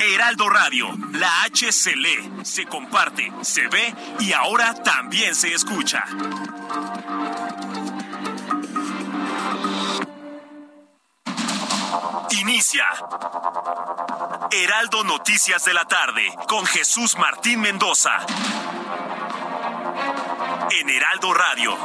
Heraldo Radio, la H se lee, se comparte, se ve y ahora también se escucha. Inicia. Heraldo Noticias de la tarde con Jesús Martín Mendoza. En Heraldo Radio.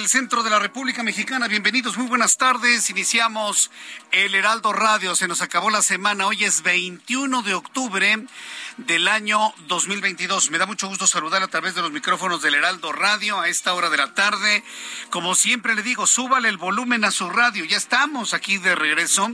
Del centro de la República Mexicana. Bienvenidos, muy buenas tardes. Iniciamos el Heraldo Radio. Se nos acabó la semana. Hoy es 21 de octubre del año 2022. Me da mucho gusto saludar a través de los micrófonos del Heraldo Radio a esta hora de la tarde. Como siempre le digo, súbale el volumen a su radio. Ya estamos aquí de regreso.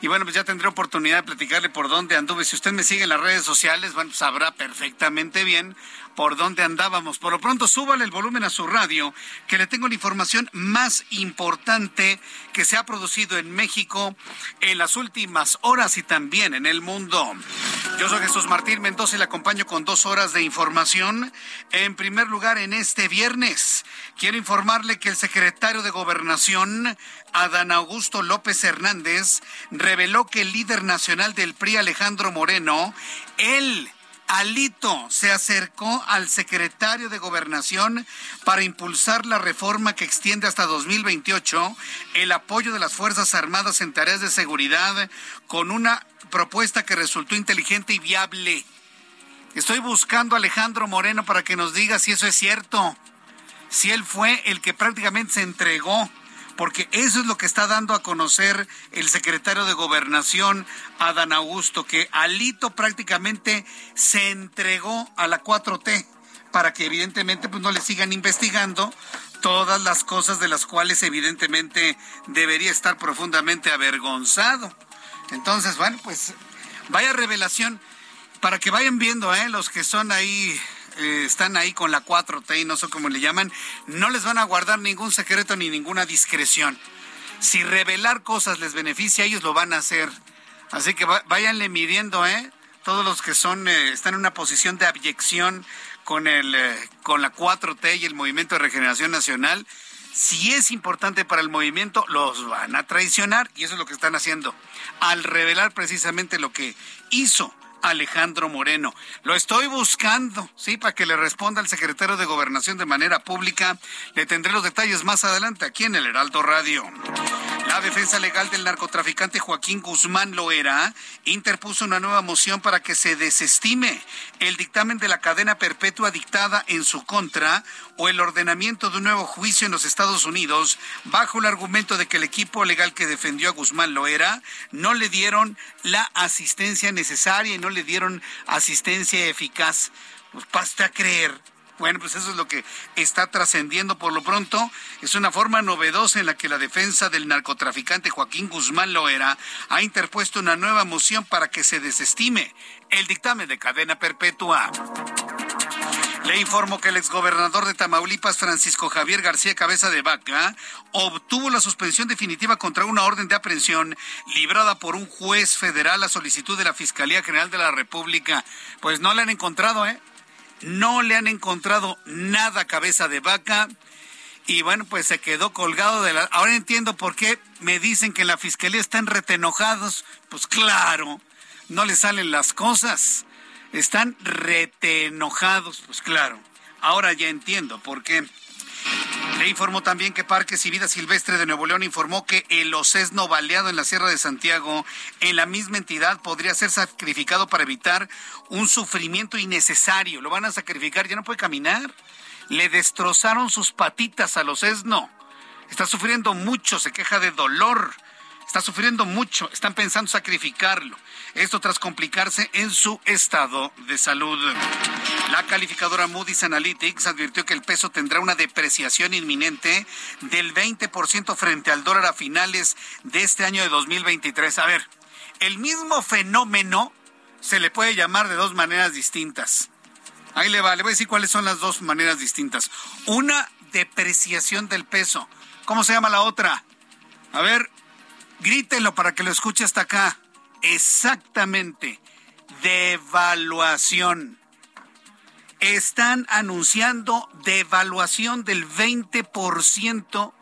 Y bueno, pues ya tendré oportunidad de platicarle por dónde anduve. Si usted me sigue en las redes sociales, bueno, sabrá perfectamente bien por dónde andábamos. Por lo pronto, súbale el volumen a su radio, que le tengo la información más importante que se ha producido en México en las últimas horas y también en el mundo. Yo soy Jesús Martín Mendoza y le acompaño con dos horas de información. En primer lugar, en este viernes, quiero informarle que el secretario de Gobernación, Adán Augusto López Hernández, reveló que el líder nacional del PRI, Alejandro Moreno, él Alito se acercó al secretario de Gobernación para impulsar la reforma que extiende hasta 2028 el apoyo de las Fuerzas Armadas en tareas de seguridad con una propuesta que resultó inteligente y viable. Estoy buscando a Alejandro Moreno para que nos diga si eso es cierto, si él fue el que prácticamente se entregó porque eso es lo que está dando a conocer el secretario de Gobernación, Adán Augusto, que Alito prácticamente se entregó a la 4T para que evidentemente pues, no le sigan investigando todas las cosas de las cuales evidentemente debería estar profundamente avergonzado. Entonces, bueno, pues vaya revelación para que vayan viendo, ¿eh? los que son ahí eh, están ahí con la 4T y no sé cómo le llaman, no les van a guardar ningún secreto ni ninguna discreción. Si revelar cosas les beneficia, ellos lo van a hacer. Así que váyanle midiendo, ¿eh? Todos los que son, eh, están en una posición de abyección con, el, eh, con la 4T y el Movimiento de Regeneración Nacional, si es importante para el movimiento, los van a traicionar y eso es lo que están haciendo. Al revelar precisamente lo que hizo Alejandro Moreno. Lo estoy buscando, sí, para que le responda al secretario de Gobernación de manera pública. Le tendré los detalles más adelante aquí en el Heraldo Radio. La defensa legal del narcotraficante Joaquín Guzmán Loera interpuso una nueva moción para que se desestime el dictamen de la cadena perpetua dictada en su contra o el ordenamiento de un nuevo juicio en los Estados Unidos bajo el argumento de que el equipo legal que defendió a Guzmán Loera no le dieron la asistencia necesaria y no le dieron asistencia eficaz. Pues basta creer bueno, pues eso es lo que está trascendiendo por lo pronto. Es una forma novedosa en la que la defensa del narcotraficante Joaquín Guzmán Loera ha interpuesto una nueva moción para que se desestime el dictamen de cadena perpetua. Le informo que el exgobernador de Tamaulipas, Francisco Javier García Cabeza de Vaca, obtuvo la suspensión definitiva contra una orden de aprehensión librada por un juez federal a solicitud de la Fiscalía General de la República. Pues no la han encontrado, ¿eh? No le han encontrado nada cabeza de vaca y bueno, pues se quedó colgado de la... Ahora entiendo por qué me dicen que en la fiscalía están retenojados. Pues claro, no les salen las cosas. Están retenojados, pues claro. Ahora ya entiendo por qué. Le informó también que Parques y Vida Silvestre de Nuevo León informó que el ocesno baleado en la Sierra de Santiago, en la misma entidad, podría ser sacrificado para evitar un sufrimiento innecesario. Lo van a sacrificar, ya no puede caminar le destrozaron sus patitas a los esno. Está sufriendo mucho, se queja de dolor. Está sufriendo mucho, están pensando sacrificarlo. Esto tras complicarse en su estado de salud. La calificadora Moody's Analytics advirtió que el peso tendrá una depreciación inminente del 20% frente al dólar a finales de este año de 2023. A ver, el mismo fenómeno se le puede llamar de dos maneras distintas. Ahí le va, le voy a decir cuáles son las dos maneras distintas. Una, depreciación del peso. ¿Cómo se llama la otra? A ver, grítenlo para que lo escuche hasta acá. Exactamente, devaluación. Están anunciando devaluación del 20%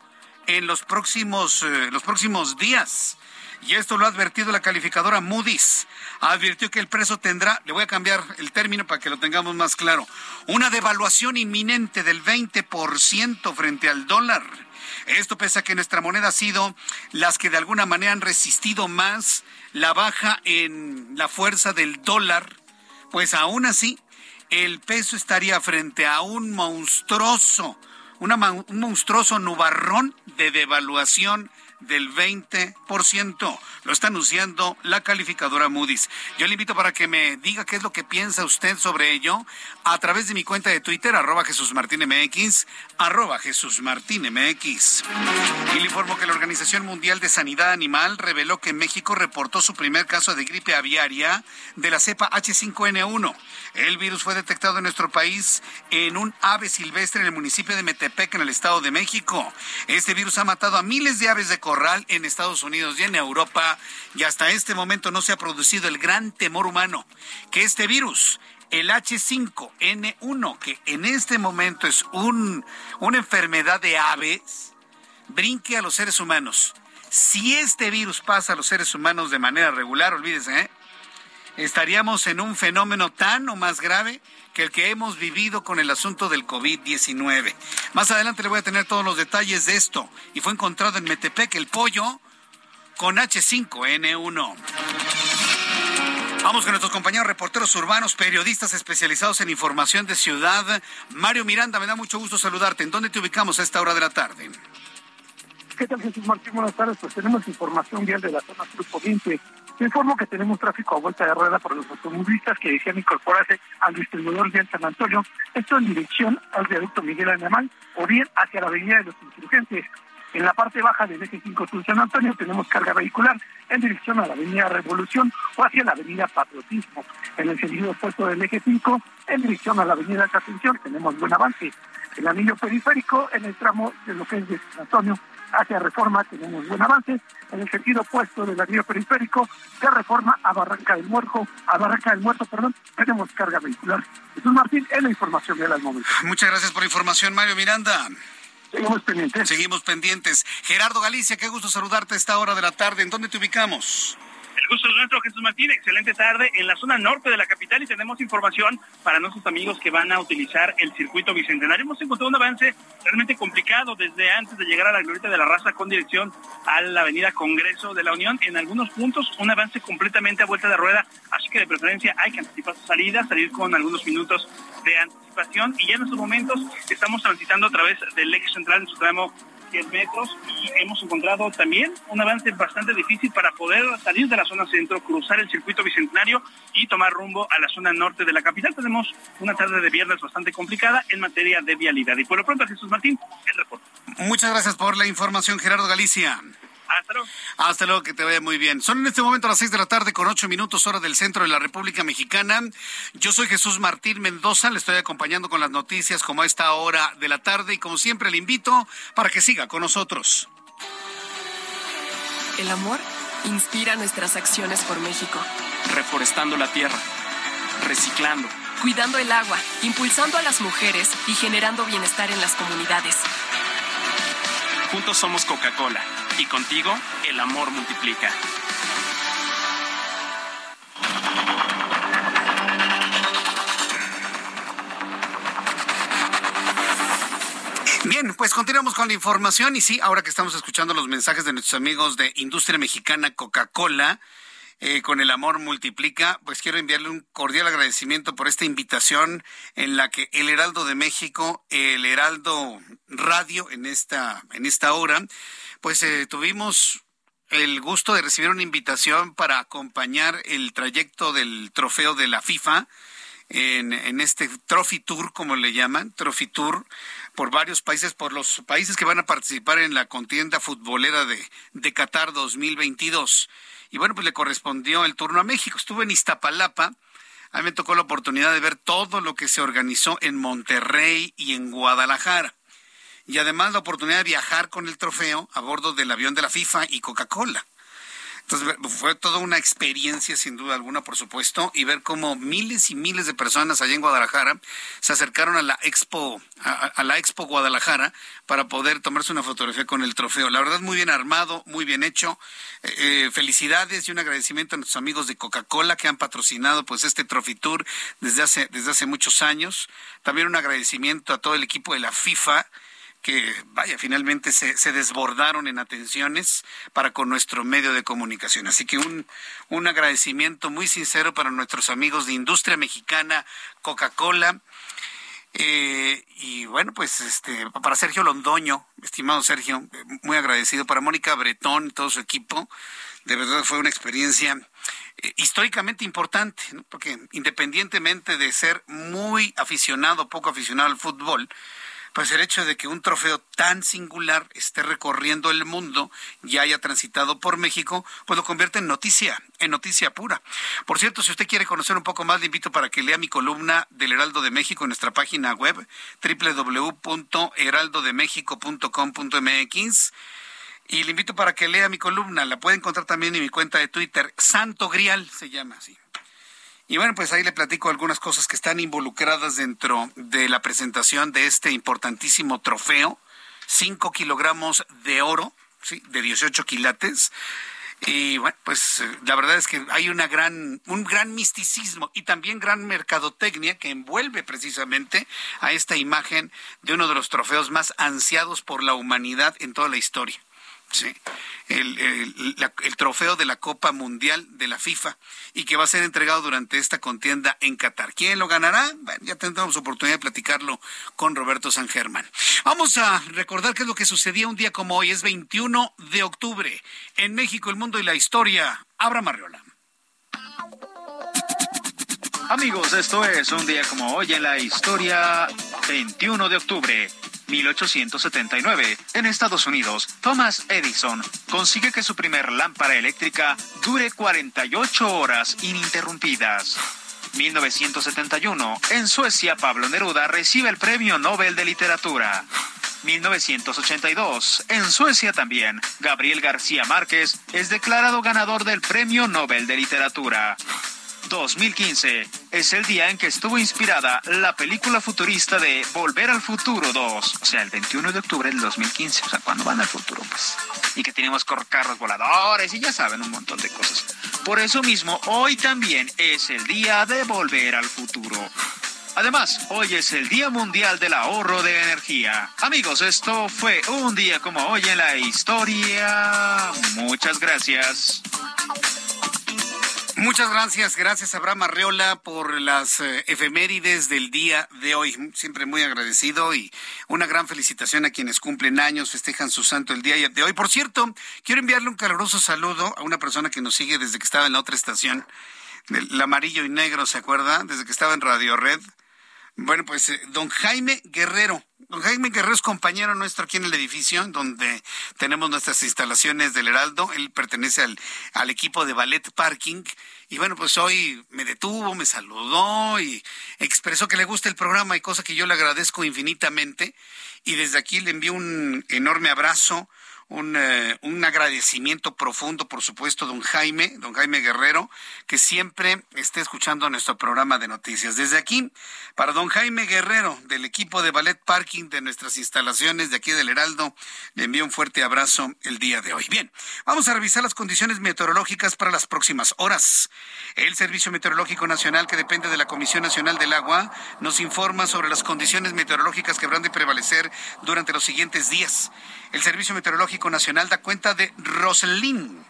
en los próximos, eh, los próximos días. Y esto lo ha advertido la calificadora Moody's advirtió que el preso tendrá, le voy a cambiar el término para que lo tengamos más claro, una devaluación inminente del 20% frente al dólar. Esto pese a que nuestra moneda ha sido las que de alguna manera han resistido más la baja en la fuerza del dólar, pues aún así el peso estaría frente a un monstruoso, un monstruoso nubarrón de devaluación del 20%. Lo está anunciando la calificadora Moody's. Yo le invito para que me diga qué es lo que piensa usted sobre ello a través de mi cuenta de Twitter, arroba Jesús Martín MX, Jesús Martín MX. Y le informo que la Organización Mundial de Sanidad Animal reveló que México reportó su primer caso de gripe aviaria de la cepa H5N1. El virus fue detectado en nuestro país en un ave silvestre en el municipio de Metepec, en el Estado de México. Este virus ha matado a miles de aves de corral en Estados Unidos y en Europa y hasta este momento no se ha producido el gran temor humano que este virus el H5N1, que en este momento es un, una enfermedad de aves, brinque a los seres humanos. Si este virus pasa a los seres humanos de manera regular, olvídese, ¿eh? estaríamos en un fenómeno tan o más grave que el que hemos vivido con el asunto del COVID-19. Más adelante le voy a tener todos los detalles de esto. Y fue encontrado en Metepec el pollo con H5N1. Vamos con nuestros compañeros reporteros urbanos, periodistas especializados en información de ciudad. Mario Miranda, me da mucho gusto saludarte. ¿En dónde te ubicamos a esta hora de la tarde? ¿Qué tal, Jesús Martín? Buenas tardes. Pues tenemos información vial de la zona sur poniente te informo que tenemos tráfico a vuelta de rueda por los automovilistas que desean incorporarse al distribuidor de San Antonio, esto en dirección al viaducto Miguel Animal o bien hacia la avenida de los insurgentes. En la parte baja del eje 5 sur San Antonio tenemos carga vehicular en dirección a la avenida Revolución o hacia la avenida Patriotismo. En el sentido opuesto del eje 5, en dirección a la avenida Catención, tenemos buen avance. El anillo periférico en el tramo de lo que es de San Antonio hacia Reforma tenemos buen avance. En el sentido opuesto del anillo periférico, de Reforma a Barranca del Muerto, a Barranca del Muerto, perdón, tenemos carga vehicular. Jesús Martín, es la información de al momento. Muchas gracias por la información, Mario Miranda. Seguimos pendientes. Seguimos pendientes. Gerardo Galicia, qué gusto saludarte a esta hora de la tarde. ¿En dónde te ubicamos? El gusto es nuestro, Jesús Martín. Excelente tarde en la zona norte de la capital y tenemos información para nuestros amigos que van a utilizar el circuito bicentenario. Hemos encontrado un avance realmente complicado desde antes de llegar a la glorieta de la raza con dirección a la avenida Congreso de la Unión. En algunos puntos, un avance completamente a vuelta de rueda, así que de preferencia hay que anticipar su salida, salir con algunos minutos de anticipación y ya en estos momentos estamos transitando a través del eje central en su tramo 10 metros y hemos encontrado también un avance bastante difícil para poder salir de la zona centro, cruzar el circuito bicentenario y tomar rumbo a la zona norte de la capital. Tenemos una tarde de viernes bastante complicada en materia de vialidad. Y por lo pronto, Jesús Martín, el reporte. Muchas gracias por la información, Gerardo Galicia. Hasta luego. Hasta luego, que te vaya muy bien. Son en este momento las seis de la tarde con ocho minutos hora del centro de la República Mexicana. Yo soy Jesús Martín Mendoza, le estoy acompañando con las noticias como a esta hora de la tarde y como siempre le invito para que siga con nosotros. El amor inspira nuestras acciones por México. Reforestando la tierra, reciclando, cuidando el agua, impulsando a las mujeres y generando bienestar en las comunidades. Juntos somos Coca-Cola y contigo el amor multiplica. Bien, pues continuamos con la información y sí, ahora que estamos escuchando los mensajes de nuestros amigos de Industria Mexicana Coca-Cola, eh, con el amor multiplica, pues quiero enviarle un cordial agradecimiento por esta invitación en la que el Heraldo de México, el Heraldo Radio en esta, en esta hora, pues eh, tuvimos el gusto de recibir una invitación para acompañar el trayecto del trofeo de la FIFA en, este Trophy Tour, como le llaman, Trophy Tour, por varios países, por los países que van a participar en la contienda futbolera de, de Qatar 2022. Y bueno, pues le correspondió el turno a México. Estuve en Iztapalapa. A mí me tocó la oportunidad de ver todo lo que se organizó en Monterrey y en Guadalajara. Y además la oportunidad de viajar con el trofeo a bordo del avión de la FIFA y Coca-Cola. Entonces fue toda una experiencia, sin duda alguna, por supuesto, y ver cómo miles y miles de personas allá en Guadalajara se acercaron a la Expo, a, la Expo Guadalajara para poder tomarse una fotografía con el trofeo. La verdad, muy bien armado, muy bien hecho. Eh, eh, felicidades y un agradecimiento a nuestros amigos de Coca-Cola que han patrocinado pues este Trophy Tour desde hace, desde hace muchos años. También un agradecimiento a todo el equipo de la FIFA que, vaya, finalmente se, se, desbordaron en atenciones para con nuestro medio de comunicación. Así que un, un agradecimiento muy sincero para nuestros amigos de Industria Mexicana, Coca-Cola. Eh, y bueno, pues este, para Sergio Londoño, estimado Sergio, muy agradecido, para Mónica Bretón y todo su equipo, de verdad fue una experiencia eh, históricamente importante, porque independientemente de ser muy aficionado, poco aficionado al fútbol, pues el hecho de que un trofeo tan singular esté recorriendo el mundo y haya transitado por México, pues lo convierte en noticia, en noticia pura. Por cierto, si usted quiere conocer un poco más, le invito para que lea mi columna del Heraldo de México en nuestra página web www.heraldodemexico.com.mx. Y le invito para que lea mi columna, la puede encontrar también en mi cuenta de Twitter, Santo Grial se llama así. Y bueno, pues ahí le platico algunas cosas que están involucradas dentro de la presentación de este importantísimo trofeo. Cinco kilogramos de oro, ¿sí? de 18 quilates. Y bueno, pues la verdad es que hay una gran, un gran misticismo y también gran mercadotecnia que envuelve precisamente a esta imagen de uno de los trofeos más ansiados por la humanidad en toda la historia. El, trofeo de la Copa Mundial de la FIFA y que va a ser entregado durante esta contienda en Qatar. ¿Quién lo ganará? Bueno, ya tendremos oportunidad de platicarlo con Roberto San Germán. Vamos a recordar qué es lo que sucedía un día como hoy, es 21 de octubre. En México, el mundo y la historia. Abra Marriola. Amigos, esto es un día como hoy en la historia, 21 de octubre. 1879, en Estados Unidos, Thomas Edison consigue que su primer lámpara eléctrica dure 48 horas ininterrumpidas. 1971, en Suecia, Pablo Neruda recibe el Premio Nobel de Literatura. 1982, en Suecia también, Gabriel García Márquez es declarado ganador del Premio Nobel de Literatura. 2015 es el día en que estuvo inspirada la película futurista de Volver al Futuro 2, o sea, el 21 de octubre del 2015, o sea, cuando van al futuro, pues. Y que tenemos carros voladores y ya saben un montón de cosas. Por eso mismo, hoy también es el día de Volver al Futuro. Además, hoy es el Día Mundial del Ahorro de Energía. Amigos, esto fue un día como hoy en la historia. Muchas gracias. Muchas gracias, gracias Abraham Arreola por las eh, efemérides del día de hoy. Siempre muy agradecido y una gran felicitación a quienes cumplen años, festejan su santo el día de hoy. Por cierto, quiero enviarle un caluroso saludo a una persona que nos sigue desde que estaba en la otra estación, el amarillo y negro, ¿se acuerda? Desde que estaba en Radio Red. Bueno, pues eh, don Jaime Guerrero. Don Jaime Guerrero es compañero nuestro aquí en el edificio, donde tenemos nuestras instalaciones del Heraldo. Él pertenece al, al equipo de Ballet Parking. Y bueno, pues hoy me detuvo, me saludó y expresó que le gusta el programa y cosa que yo le agradezco infinitamente. Y desde aquí le envío un enorme abrazo, un, eh, un, agradecimiento profundo, por supuesto, don Jaime, don Jaime Guerrero, que siempre esté escuchando nuestro programa de noticias. Desde aquí, para don Jaime Guerrero, del equipo de Ballet Parking de nuestras instalaciones de aquí del Heraldo, le envío un fuerte abrazo el día de hoy. Bien, vamos a revisar las condiciones meteorológicas para las próximas horas. El Servicio Meteorológico Nacional, que depende de la Comisión Nacional del Agua, nos informa sobre las condiciones meteorológicas que habrán de prevalecer durante los siguientes días. El Servicio Meteorológico Nacional da cuenta de Roslin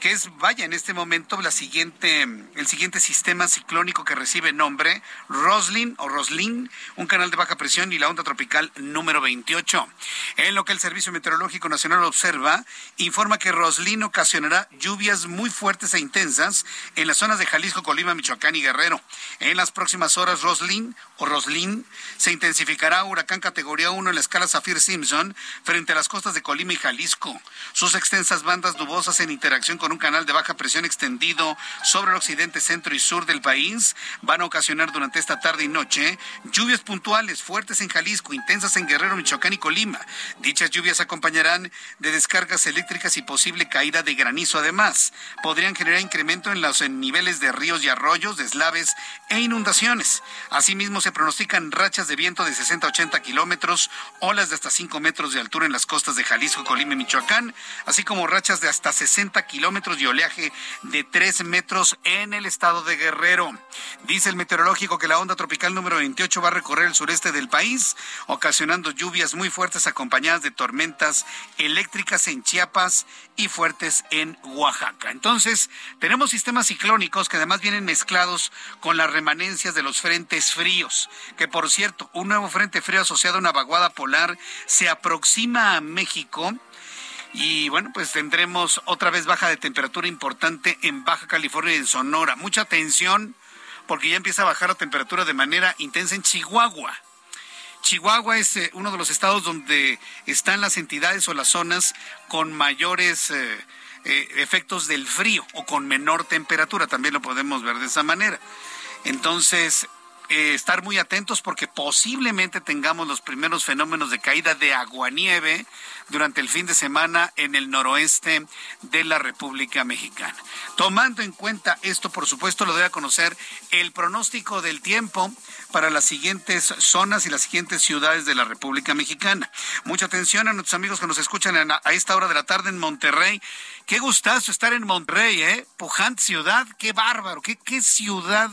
que es, vaya, en este momento la siguiente, el siguiente sistema ciclónico que recibe nombre, Roslin o Roslin, un canal de baja presión y la onda tropical número 28. En lo que el Servicio Meteorológico Nacional observa, informa que Roslin ocasionará lluvias muy fuertes e intensas en las zonas de Jalisco, Colima, Michoacán y Guerrero. En las próximas horas, Roslin o Roslin se intensificará huracán categoría 1 en la escala Saffir-Simpson frente a las costas de Colima y Jalisco. Sus extensas bandas nubosas en interacción con un canal de baja presión extendido sobre el occidente, centro y sur del país van a ocasionar durante esta tarde y noche lluvias puntuales fuertes en Jalisco, intensas en Guerrero, Michoacán y Colima. Dichas lluvias acompañarán de descargas eléctricas y posible caída de granizo. Además, podrían generar incremento en los niveles de ríos y arroyos, deslaves e inundaciones. Asimismo, se pronostican rachas de viento de 60 a 80 kilómetros, olas de hasta 5 metros de altura en las costas de Jalisco, Colima y Michoacán, así como rachas de hasta 60 kilómetros y oleaje de 3 metros en el estado de Guerrero. Dice el meteorológico que la onda tropical número 28 va a recorrer el sureste del país, ocasionando lluvias muy fuertes acompañadas de tormentas eléctricas en Chiapas y fuertes en Oaxaca. Entonces, tenemos sistemas ciclónicos que además vienen mezclados con las remanencias de los frentes fríos, que por cierto, un nuevo frente frío asociado a una vaguada polar se aproxima a México y bueno, pues tendremos otra vez baja de temperatura importante en Baja California y en Sonora. Mucha atención porque ya empieza a bajar la temperatura de manera intensa en Chihuahua. Chihuahua es eh, uno de los estados donde están las entidades o las zonas con mayores eh, eh, efectos del frío o con menor temperatura. También lo podemos ver de esa manera. Entonces, estar muy atentos porque posiblemente tengamos los primeros fenómenos de caída de agua-nieve durante el fin de semana en el noroeste de la República Mexicana. Tomando en cuenta esto, por supuesto, lo debe conocer el pronóstico del tiempo para las siguientes zonas y las siguientes ciudades de la República Mexicana. Mucha atención a nuestros amigos que nos escuchan a esta hora de la tarde en Monterrey. Qué gustazo estar en Monterrey, ¿eh? Pujante ciudad, qué bárbaro, qué, qué ciudad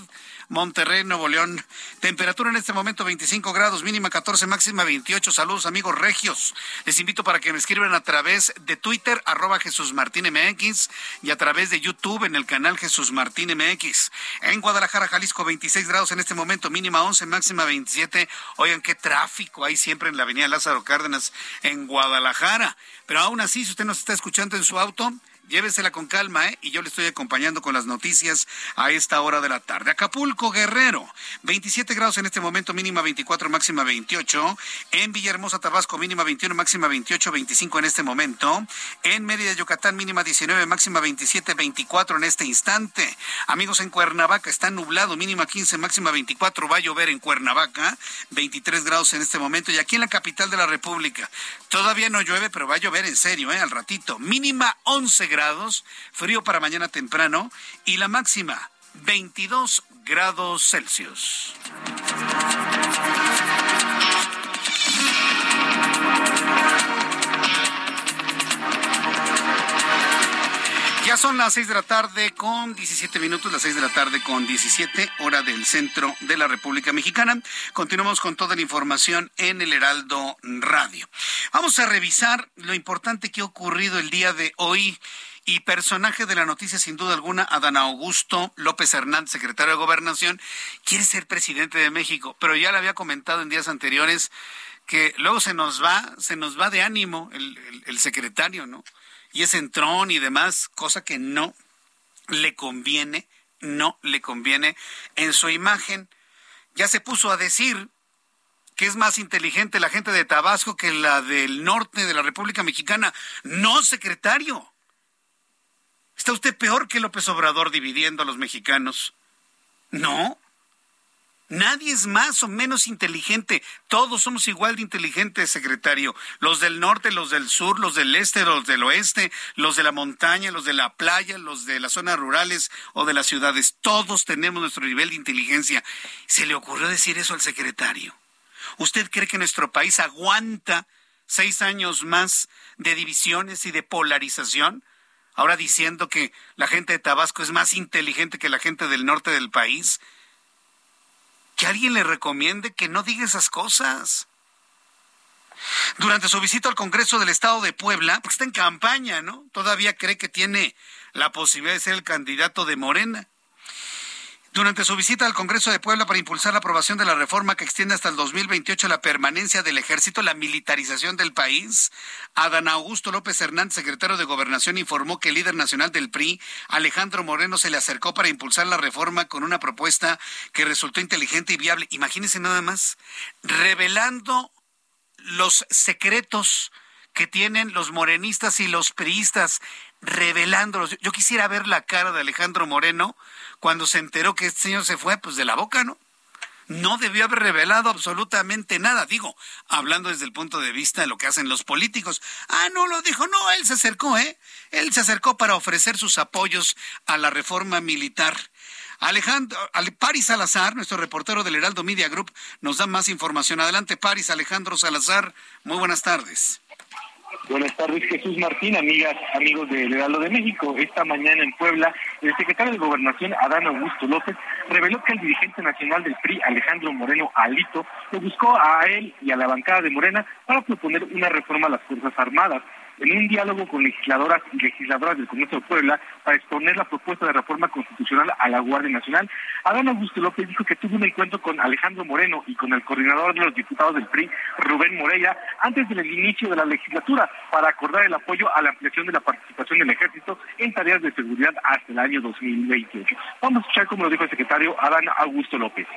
Monterrey, Nuevo León. Temperatura en este momento 25 grados, mínima 14, máxima 28. Saludos amigos regios. Les invito para que me escriban a través de Twitter, arroba Jesús Martín MX, y a través de YouTube en el canal Jesús Martín MX. En Guadalajara, Jalisco, 26 grados en este momento, mínima 11, máxima 27. Oigan, qué tráfico hay siempre en la avenida Lázaro Cárdenas en Guadalajara. Pero aún así, si usted nos está escuchando en su auto, llévesela con calma, ¿eh? Y yo le estoy acompañando con las noticias a esta hora de la tarde. Acapulco, Guerrero, 27 grados en este momento, mínima 24, máxima 28. En Villahermosa, Tabasco, mínima 21, máxima 28, 25 en este momento. En Mérida, Yucatán, mínima 19, máxima 27, 24 en este instante. Amigos, en Cuernavaca está nublado, mínima 15, máxima 24. Va a llover en Cuernavaca, 23 grados en este momento. Y aquí en la capital de la República, todavía no llueve, pero va a llover en serio, ¿eh? Al ratito. Mínima 11 grados frío para mañana temprano y la máxima 22 grados Celsius. Ya son las 6 de la tarde con 17 minutos, las 6 de la tarde con 17 hora del centro de la República Mexicana. Continuamos con toda la información en el Heraldo Radio. Vamos a revisar lo importante que ha ocurrido el día de hoy y personaje de la noticia, sin duda alguna, Adán Augusto López Hernández, secretario de Gobernación, quiere ser presidente de México, pero ya le había comentado en días anteriores que luego se nos va, se nos va de ánimo el, secretario, ¿no? Y es entrón y demás, cosa que no le conviene, no le conviene en su imagen. Ya se puso a decir que es más inteligente la gente de Tabasco que la del norte de la República Mexicana. No, secretario. ¿Está usted peor que López Obrador dividiendo a los mexicanos? No. Nadie es más o menos inteligente. Todos somos igual de inteligentes, secretario. Los del norte, los del sur, los del este, los del oeste, los de la montaña, los de la playa, los de las zonas rurales o de las ciudades. Todos tenemos nuestro nivel de inteligencia. ¿Se le ocurrió decir eso al secretario? ¿Usted cree que nuestro país aguanta seis años más de divisiones y de polarización? Ahora diciendo que la gente de Tabasco es más inteligente que la gente del norte del país que alguien le recomiende que no diga esas cosas. Durante su visita al Congreso del Estado de Puebla, porque está en campaña, ¿no? Todavía cree que tiene la posibilidad de ser el candidato de Morena. Durante su visita al Congreso de Puebla para impulsar la aprobación de la reforma que extiende hasta el 2028 la permanencia del ejército, la militarización del país, Adán Augusto López Hernández, secretario de Gobernación, informó que el líder nacional del PRI, Alejandro Moreno, se le acercó para impulsar la reforma con una propuesta que resultó inteligente y viable. Imagínense nada más, revelando los secretos que tienen los morenistas y los priistas revelándolos. Yo quisiera ver la cara de Alejandro Moreno cuando se enteró que este señor se fue, pues de la boca, ¿no? No debió haber revelado absolutamente nada, digo, hablando desde el punto de vista de lo que hacen los políticos. Ah, no lo dijo, no, él se acercó, ¿eh? Él se acercó para ofrecer sus apoyos a la reforma militar. Alejandro, Paris Salazar, nuestro reportero del Heraldo Media Group, nos da más información. Adelante, Paris Alejandro Salazar. Muy buenas tardes. Buenas tardes, Jesús Martín, amigas, amigos del Heraldo de México. Esta mañana en Puebla, el secretario de Gobernación, Adán Augusto López, reveló que el dirigente nacional del PRI, Alejandro Moreno Alito, lo buscó a él y a la bancada de Morena para proponer una reforma a las Fuerzas Armadas en un diálogo con legisladoras y legisladoras del Congreso de Puebla para exponer la propuesta de reforma constitucional a la Guardia Nacional, Adán Augusto López dijo que tuvo un encuentro con Alejandro Moreno y con el coordinador de los diputados del PRI, Rubén Morella, antes del inicio de la legislatura para acordar el apoyo a la ampliación de la participación del ejército en tareas de seguridad hasta el año 2028. Vamos a escuchar cómo lo dijo el secretario Adán Augusto López.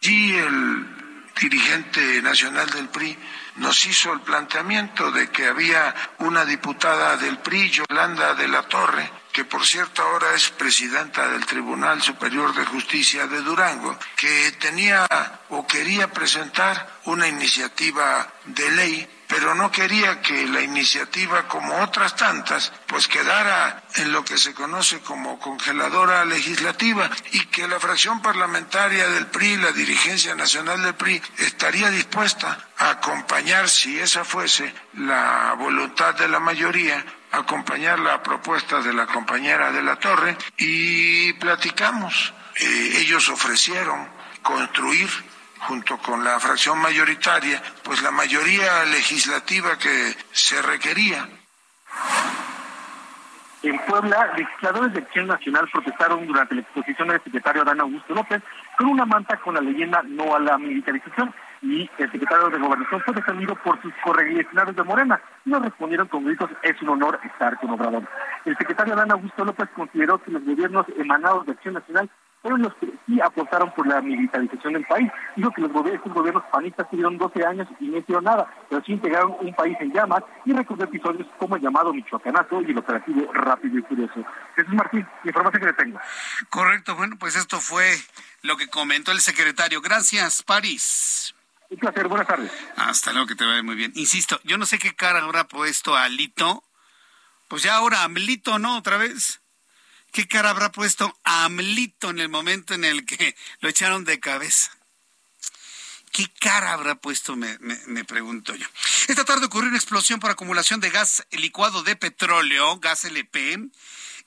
Sí, el dirigente nacional del PRI nos hizo el planteamiento de que había una diputada del PRI, Yolanda de la Torre, que por cierto ahora es presidenta del Tribunal Superior de Justicia de Durango, que tenía o quería presentar una iniciativa de ley pero no quería que la iniciativa, como otras tantas, pues quedara en lo que se conoce como congeladora legislativa y que la fracción parlamentaria del PRI, la dirigencia nacional del PRI, estaría dispuesta a acompañar, si esa fuese la voluntad de la mayoría, acompañar la propuesta de la compañera de la Torre y platicamos. Eh, ellos ofrecieron construir junto con la fracción mayoritaria, pues la mayoría legislativa que se requería. En Puebla, legisladores de Acción Nacional protestaron durante la exposición del secretario Adán Augusto López con una manta con la leyenda No a la militarización y el secretario de Gobernación fue defendido por sus correligionarios de Morena y nos respondieron con gritos es un honor estar con Obrador. El secretario Adán Augusto López consideró que los gobiernos emanados de Acción Nacional fueron los que sí apostaron por la militarización del país. Dijo que los gobiernos, estos gobiernos panistas tuvieron 12 años y no hicieron nada, pero sí integraron un país en llamas y recordó episodios como el llamado Michoacanazo y el operativo Rápido y Furioso. Jesús Martín, información que le tengo. Correcto, bueno, pues esto fue lo que comentó el secretario. Gracias, París. Un placer, buenas tardes. Hasta luego, que te vaya muy bien. Insisto, yo no sé qué cara habrá puesto a Alito. Pues ya ahora Amlito, ¿no? Otra vez. ¿Qué cara habrá puesto AMLITO en el momento en el que lo echaron de cabeza? ¿Qué cara habrá puesto? Me, me, pregunto yo. Esta tarde ocurrió una explosión por acumulación de gas licuado de petróleo, gas LP,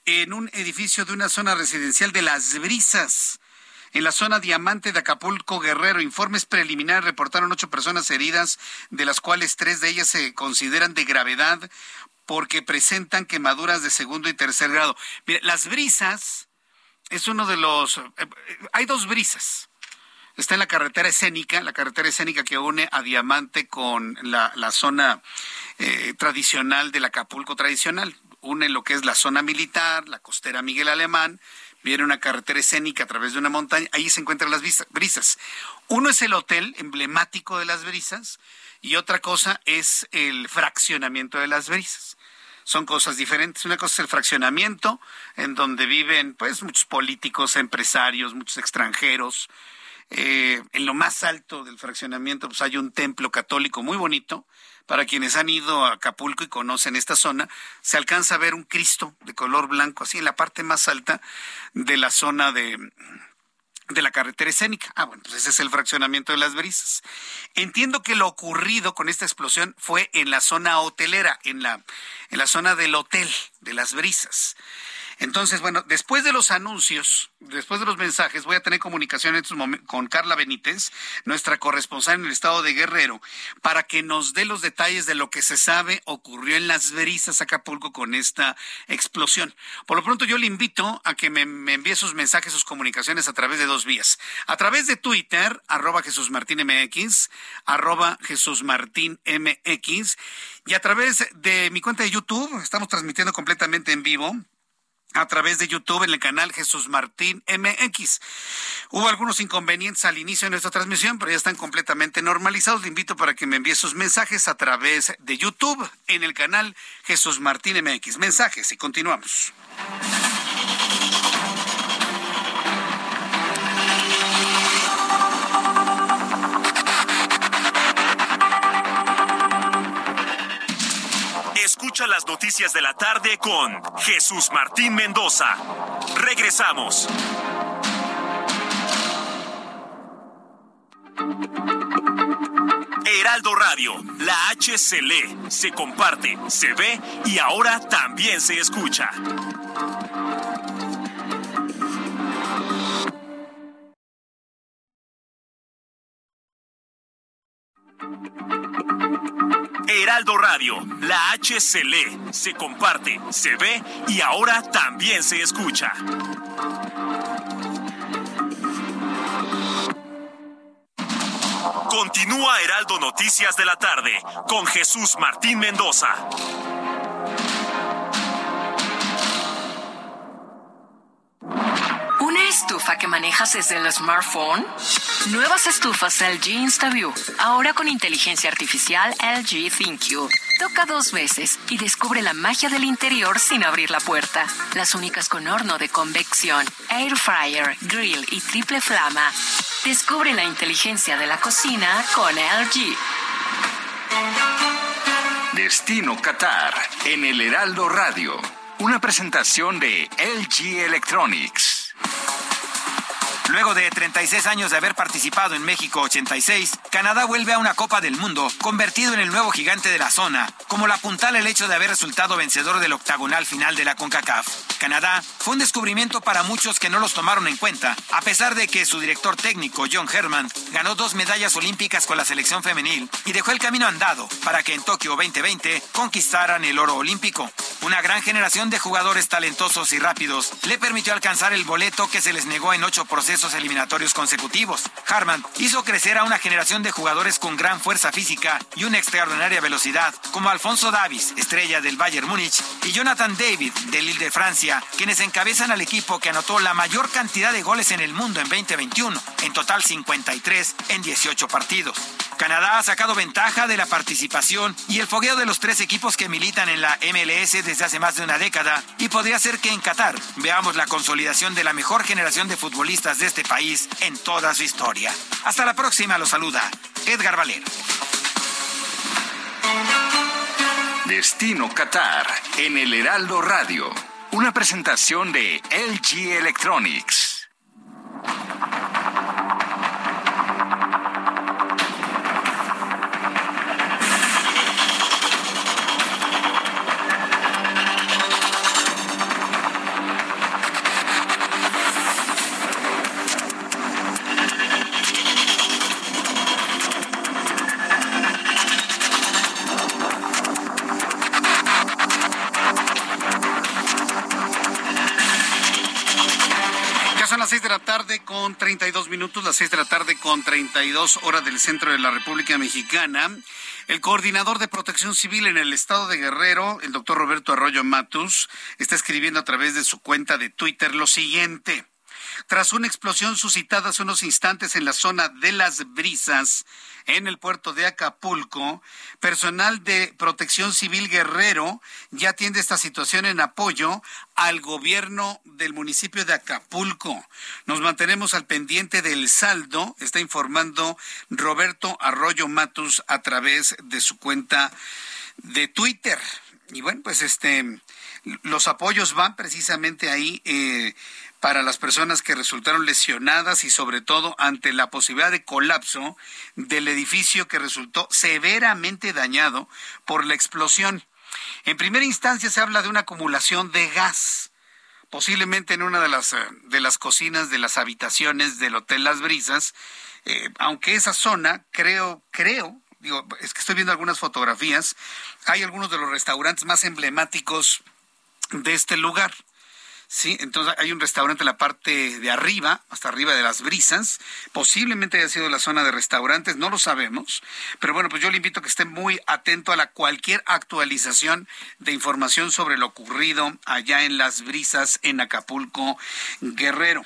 en un edificio de una zona residencial de Las Brisas, en la zona Diamante de Acapulco Guerrero. Informes preliminares reportaron ocho personas heridas, de las cuales tres de ellas se consideran de gravedad porque presentan quemaduras de segundo y tercer grado. Mira, las brisas es uno de los... Eh, hay dos brisas. Está en la carretera escénica, la carretera escénica que une a Diamante con la, zona eh, tradicional del Acapulco tradicional. Une lo que es la zona militar, la costera Miguel Alemán, viene una carretera escénica a través de una montaña, ahí se encuentran las brisas. Uno es el hotel emblemático de las brisas y otra cosa es el fraccionamiento de las brisas. Son cosas diferentes. Una cosa es el fraccionamiento, en donde viven pues muchos políticos, empresarios, muchos extranjeros. eh, en lo más alto del fraccionamiento, pues hay un templo católico muy bonito. Para quienes han ido a Acapulco y conocen esta zona, se alcanza a ver un Cristo de color blanco, así en la parte más alta de la zona de, de la carretera escénica. Ah, bueno, pues ese es el fraccionamiento de las brisas. Entiendo que lo ocurrido con esta explosión fue en la zona hotelera, en la, en la zona del hotel de las brisas. Entonces, bueno, después de los anuncios, después de los mensajes, voy a tener comunicación en estos con Carla Benítez, nuestra corresponsal en el estado de Guerrero, para que nos dé los detalles de lo que se sabe ocurrió en las brisas Acapulco con esta explosión. Por lo pronto, yo le invito a que me, envíe sus mensajes, sus comunicaciones a través de dos vías. A través de Twitter, arroba Jesús Martín MX, arroba Jesús Martín MX, y a través de mi cuenta de YouTube, estamos transmitiendo completamente en vivo a través de YouTube en el canal Jesús Martín MX. Hubo algunos inconvenientes al inicio de nuestra transmisión, pero ya están completamente normalizados. Le invito para que me envíe sus mensajes a través de YouTube en el canal Jesús Martín MX. Mensajes y continuamos. Escucha las noticias de la tarde con Jesús Martín Mendoza. Regresamos. Heraldo Radio, la H se lee, se comparte, se ve y ahora también se escucha. Heraldo Radio, la H se lee, se comparte, se ve y ahora también se escucha. Continúa Heraldo Noticias de la tarde con Jesús Martín Mendoza. Estufa que manejas desde el smartphone? Nuevas estufas LG InstaView, ahora con inteligencia artificial LG ThinQ. Toca dos veces y descubre la magia del interior sin abrir la puerta. Las únicas con horno de convección, air fryer, grill y triple flama. Descubre la inteligencia de la cocina con LG. Destino Qatar en el Heraldo Radio. Una presentación de LG Electronics. Luego de 36 años de haber participado en México 86, Canadá vuelve a una Copa del Mundo, convertido en el nuevo gigante de la zona, como la apuntala el hecho de haber resultado vencedor del octagonal final de la CONCACAF. Canadá fue un descubrimiento para muchos que no los tomaron en cuenta, a pesar de que su director técnico, John Herman, ganó dos medallas olímpicas con la selección femenil y dejó el camino andado para que en Tokio 2020 conquistaran el oro olímpico. Una gran generación de jugadores talentosos y rápidos le permitió alcanzar el boleto que se les negó en ocho procesos eliminatorios consecutivos. Harman hizo crecer a una generación de jugadores con gran fuerza física y una extraordinaria velocidad, como Alfonso Davis, estrella del Bayern Múnich, y Jonathan David, del Lille de Francia, quienes encabezan al equipo que anotó la mayor cantidad de goles en el mundo en 2021, en total 53 en 18 partidos. Canadá ha sacado ventaja de la participación y el fogueo de los tres equipos que militan en la MLS desde hace más de una década y podría ser que en Qatar veamos la consolidación de la mejor generación de futbolistas de este país en toda su historia. Hasta la próxima, lo saluda Edgar Valero. Destino Qatar en el Heraldo Radio. Una presentación de LG Electronics. Con 32 minutos, las 6 de la tarde con 32 horas del centro de la República Mexicana. El coordinador de protección civil en el estado de Guerrero, el doctor Roberto Arroyo Matus, está escribiendo a través de su cuenta de Twitter lo siguiente. Tras una explosión suscitada hace unos instantes en la zona de las brisas, en el puerto de Acapulco, personal de Protección Civil Guerrero ya atiende esta situación en apoyo al gobierno del municipio de Acapulco. Nos mantenemos al pendiente del saldo, está informando Roberto Arroyo Matus a través de su cuenta de Twitter. Y bueno, pues este los apoyos van precisamente ahí eh, para las personas que resultaron lesionadas y sobre todo ante la posibilidad de colapso del edificio que resultó severamente dañado por la explosión. En primera instancia se habla de una acumulación de gas, posiblemente en una de las, eh, de las cocinas de las habitaciones del Hotel Las Brisas, eh, aunque esa zona, creo, creo, digo, es que estoy viendo algunas fotografías, hay algunos de los restaurantes más emblemáticos de este lugar. Sí, entonces hay un restaurante en la parte de arriba, hasta arriba de las brisas. Posiblemente haya sido la zona de restaurantes, no lo sabemos. Pero bueno, pues yo le invito a que esté muy atento a la cualquier actualización de información sobre lo ocurrido allá en las brisas en Acapulco, Guerrero.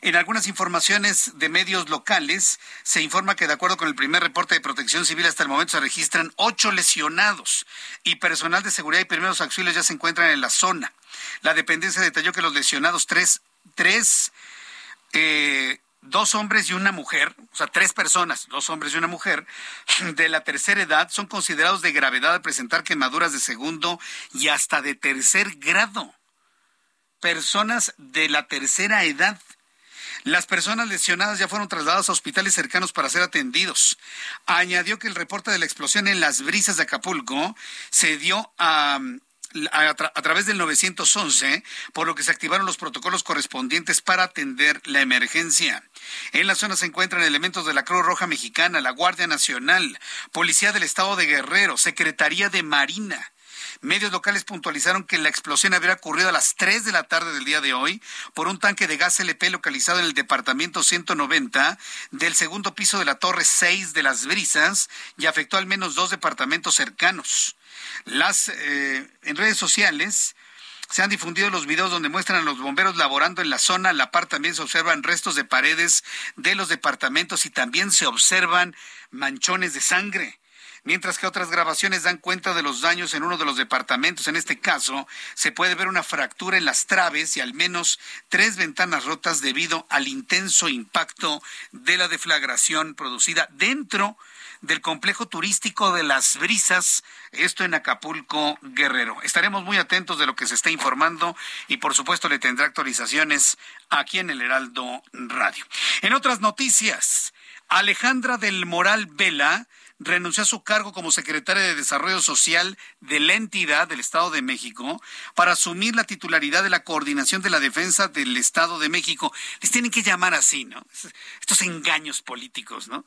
En algunas informaciones de medios locales se informa que de acuerdo con el primer reporte de protección civil hasta el momento se registran ocho lesionados y personal de seguridad y primeros auxilios ya se encuentran en la zona. La dependencia detalló que los lesionados, tres, tres, eh, dos hombres y una mujer, o sea, tres personas, dos hombres y una mujer, de la tercera edad son considerados de gravedad al presentar quemaduras de segundo y hasta de tercer grado. Personas de la tercera edad. Las personas lesionadas ya fueron trasladadas a hospitales cercanos para ser atendidos. Añadió que el reporte de la explosión en las brisas de Acapulco se dio a a, través del 911, por lo que se activaron los protocolos correspondientes para atender la emergencia. En la zona se encuentran elementos de la Cruz Roja Mexicana, la Guardia Nacional, Policía del Estado de Guerrero, Secretaría de Marina. Medios locales puntualizaron que la explosión habría ocurrido a las 3 de la tarde del día de hoy por un tanque de gas LP localizado en el departamento 190 del segundo piso de la Torre 6 de las Brisas y afectó al menos dos departamentos cercanos. Las, eh, en redes sociales se han difundido los videos donde muestran a los bomberos laborando en la zona. A la par también se observan restos de paredes de los departamentos y también se observan manchones de sangre. Mientras que otras grabaciones dan cuenta de los daños en uno de los departamentos. En este caso, se puede ver una fractura en las traves y al menos tres ventanas rotas debido al intenso impacto de la deflagración producida dentro del complejo turístico de las brisas, esto en Acapulco, Guerrero. Estaremos muy atentos de lo que se está informando y por supuesto le tendrá actualizaciones aquí en el Heraldo Radio. En otras noticias, Alejandra del Moral Vela renunció a su cargo como secretaria de Desarrollo Social de la entidad del Estado de México para asumir la titularidad de la coordinación de la defensa del Estado de México. Les tienen que llamar así, ¿no? Estos engaños políticos, ¿no?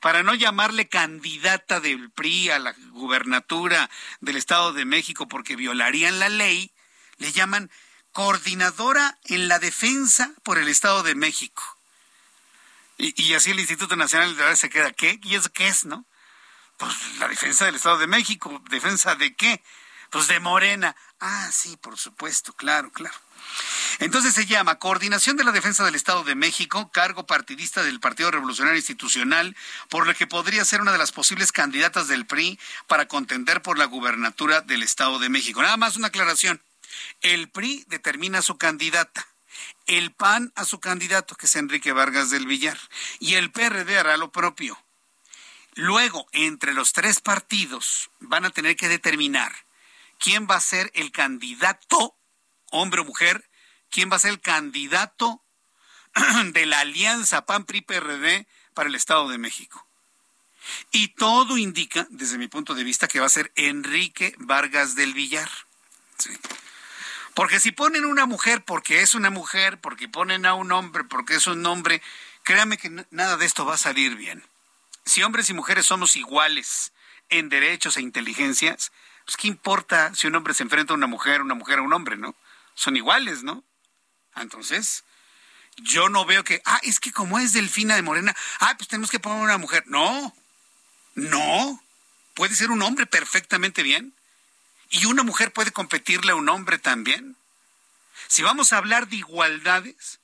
para no llamarle candidata del PRI a la gubernatura del Estado de México porque violarían la ley, le llaman coordinadora en la defensa por el Estado de México. Y, así el Instituto Nacional de la se queda, ¿qué? ¿Y eso qué es, no? Pues la defensa del Estado de México. ¿Defensa de qué? Pues de Morena. Ah, sí, por supuesto, claro, claro. Entonces se llama Coordinación de la Defensa del Estado de México, cargo partidista del Partido Revolucionario Institucional, por lo que podría ser una de las posibles candidatas del PRI para contender por la gubernatura del Estado de México. Nada más una aclaración. El PRI determina su candidata. El PAN a su candidato, que es Enrique Vargas del Villar. Y el PRD hará lo propio. Luego, entre los tres partidos, van a tener que determinar quién va a ser el candidato, hombre o mujer, quién va a ser el candidato de la alianza PAN-PRI-PRD para el Estado de México. Y todo indica, desde mi punto de vista, que va a ser Enrique Vargas del Villar. Porque si ponen una mujer porque es una mujer, porque ponen a un hombre porque es un hombre, créame que nada de esto va a salir bien. Si hombres y mujeres somos iguales en derechos e inteligencias, pues qué importa si un hombre se enfrenta a una mujer, una mujer a un hombre, ¿no? Son iguales, ¿no? Entonces, yo no veo que, ah, es que como es Delfina de Morena, ah, pues tenemos que poner una mujer. No, no, puede ser un hombre perfectamente bien. Y una mujer puede competirle a un hombre también. Si vamos a hablar de igualdades,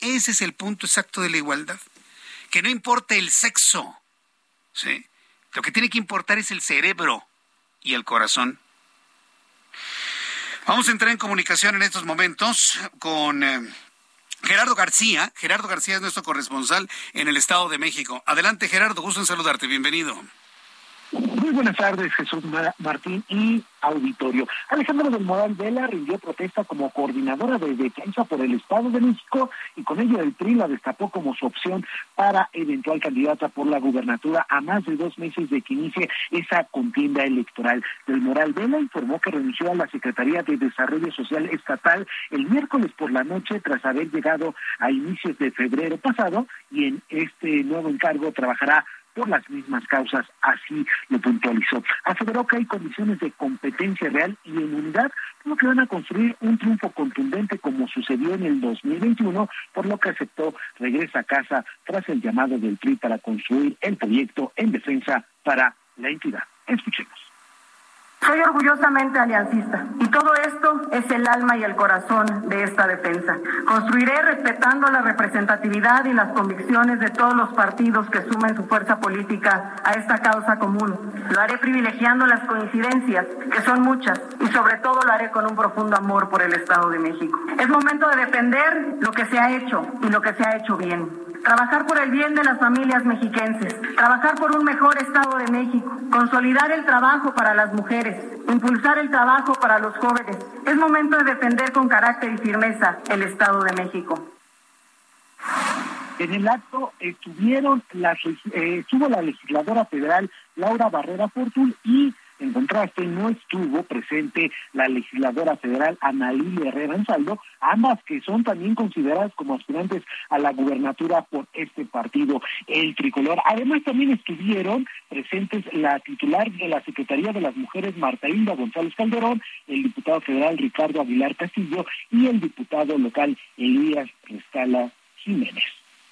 Ese es el punto exacto de la igualdad. Que no importa el sexo. ¿Sí? Lo que tiene que importar es el cerebro y el corazón. Vamos a entrar en comunicación en estos momentos con eh, Gerardo García. Gerardo García es nuestro corresponsal en el Estado de México. Adelante, Gerardo, gusto en saludarte. Bienvenido. Muy buenas tardes, Jesús Martín y auditorio. Alejandro del Moral Vela rindió protesta como coordinadora de defensa por el Estado de México y con ello el PRI la destapó como su opción para eventual candidata por la gubernatura a más de dos meses de que inicie esa contienda electoral. Del Moral Vela informó que renunció a la Secretaría de Desarrollo Social Estatal el miércoles por la noche tras haber llegado a inicios de febrero pasado y en este nuevo encargo trabajará por las mismas causas, así lo puntualizó. Aseveró que hay condiciones de competencia real y en unidad, por lo que van a construir un triunfo contundente como sucedió en el 2021, por lo que aceptó regresa a casa tras el llamado del PRI para construir el proyecto en defensa para la entidad. Escuchemos. Soy orgullosamente aliancista y todo esto es el alma y el corazón de esta defensa. Construiré respetando la representatividad y las convicciones de todos los partidos que sumen su fuerza política a esta causa común. Lo haré privilegiando las coincidencias, que son muchas, y sobre todo lo haré con un profundo amor por el Estado de México. Es momento de defender lo que se ha hecho y lo que se ha hecho bien trabajar por el bien de las familias mexiquenses, trabajar por un mejor Estado de México, consolidar el trabajo para las mujeres, impulsar el trabajo para los jóvenes. Es momento de defender con carácter y firmeza el Estado de México. En el acto estuvieron las, eh, estuvo la legisladora federal Laura Barrera Fortul y en contraste, no estuvo presente la legisladora federal Ana Lilia Herrera Ensaldo, ambas que son también consideradas como aspirantes a la gubernatura por este partido, el tricolor. Además, también estuvieron presentes la titular de la Secretaría de las Mujeres, Marta Inda González Calderón, el diputado federal Ricardo Aguilar Castillo y el diputado local Elías Rescala Jiménez.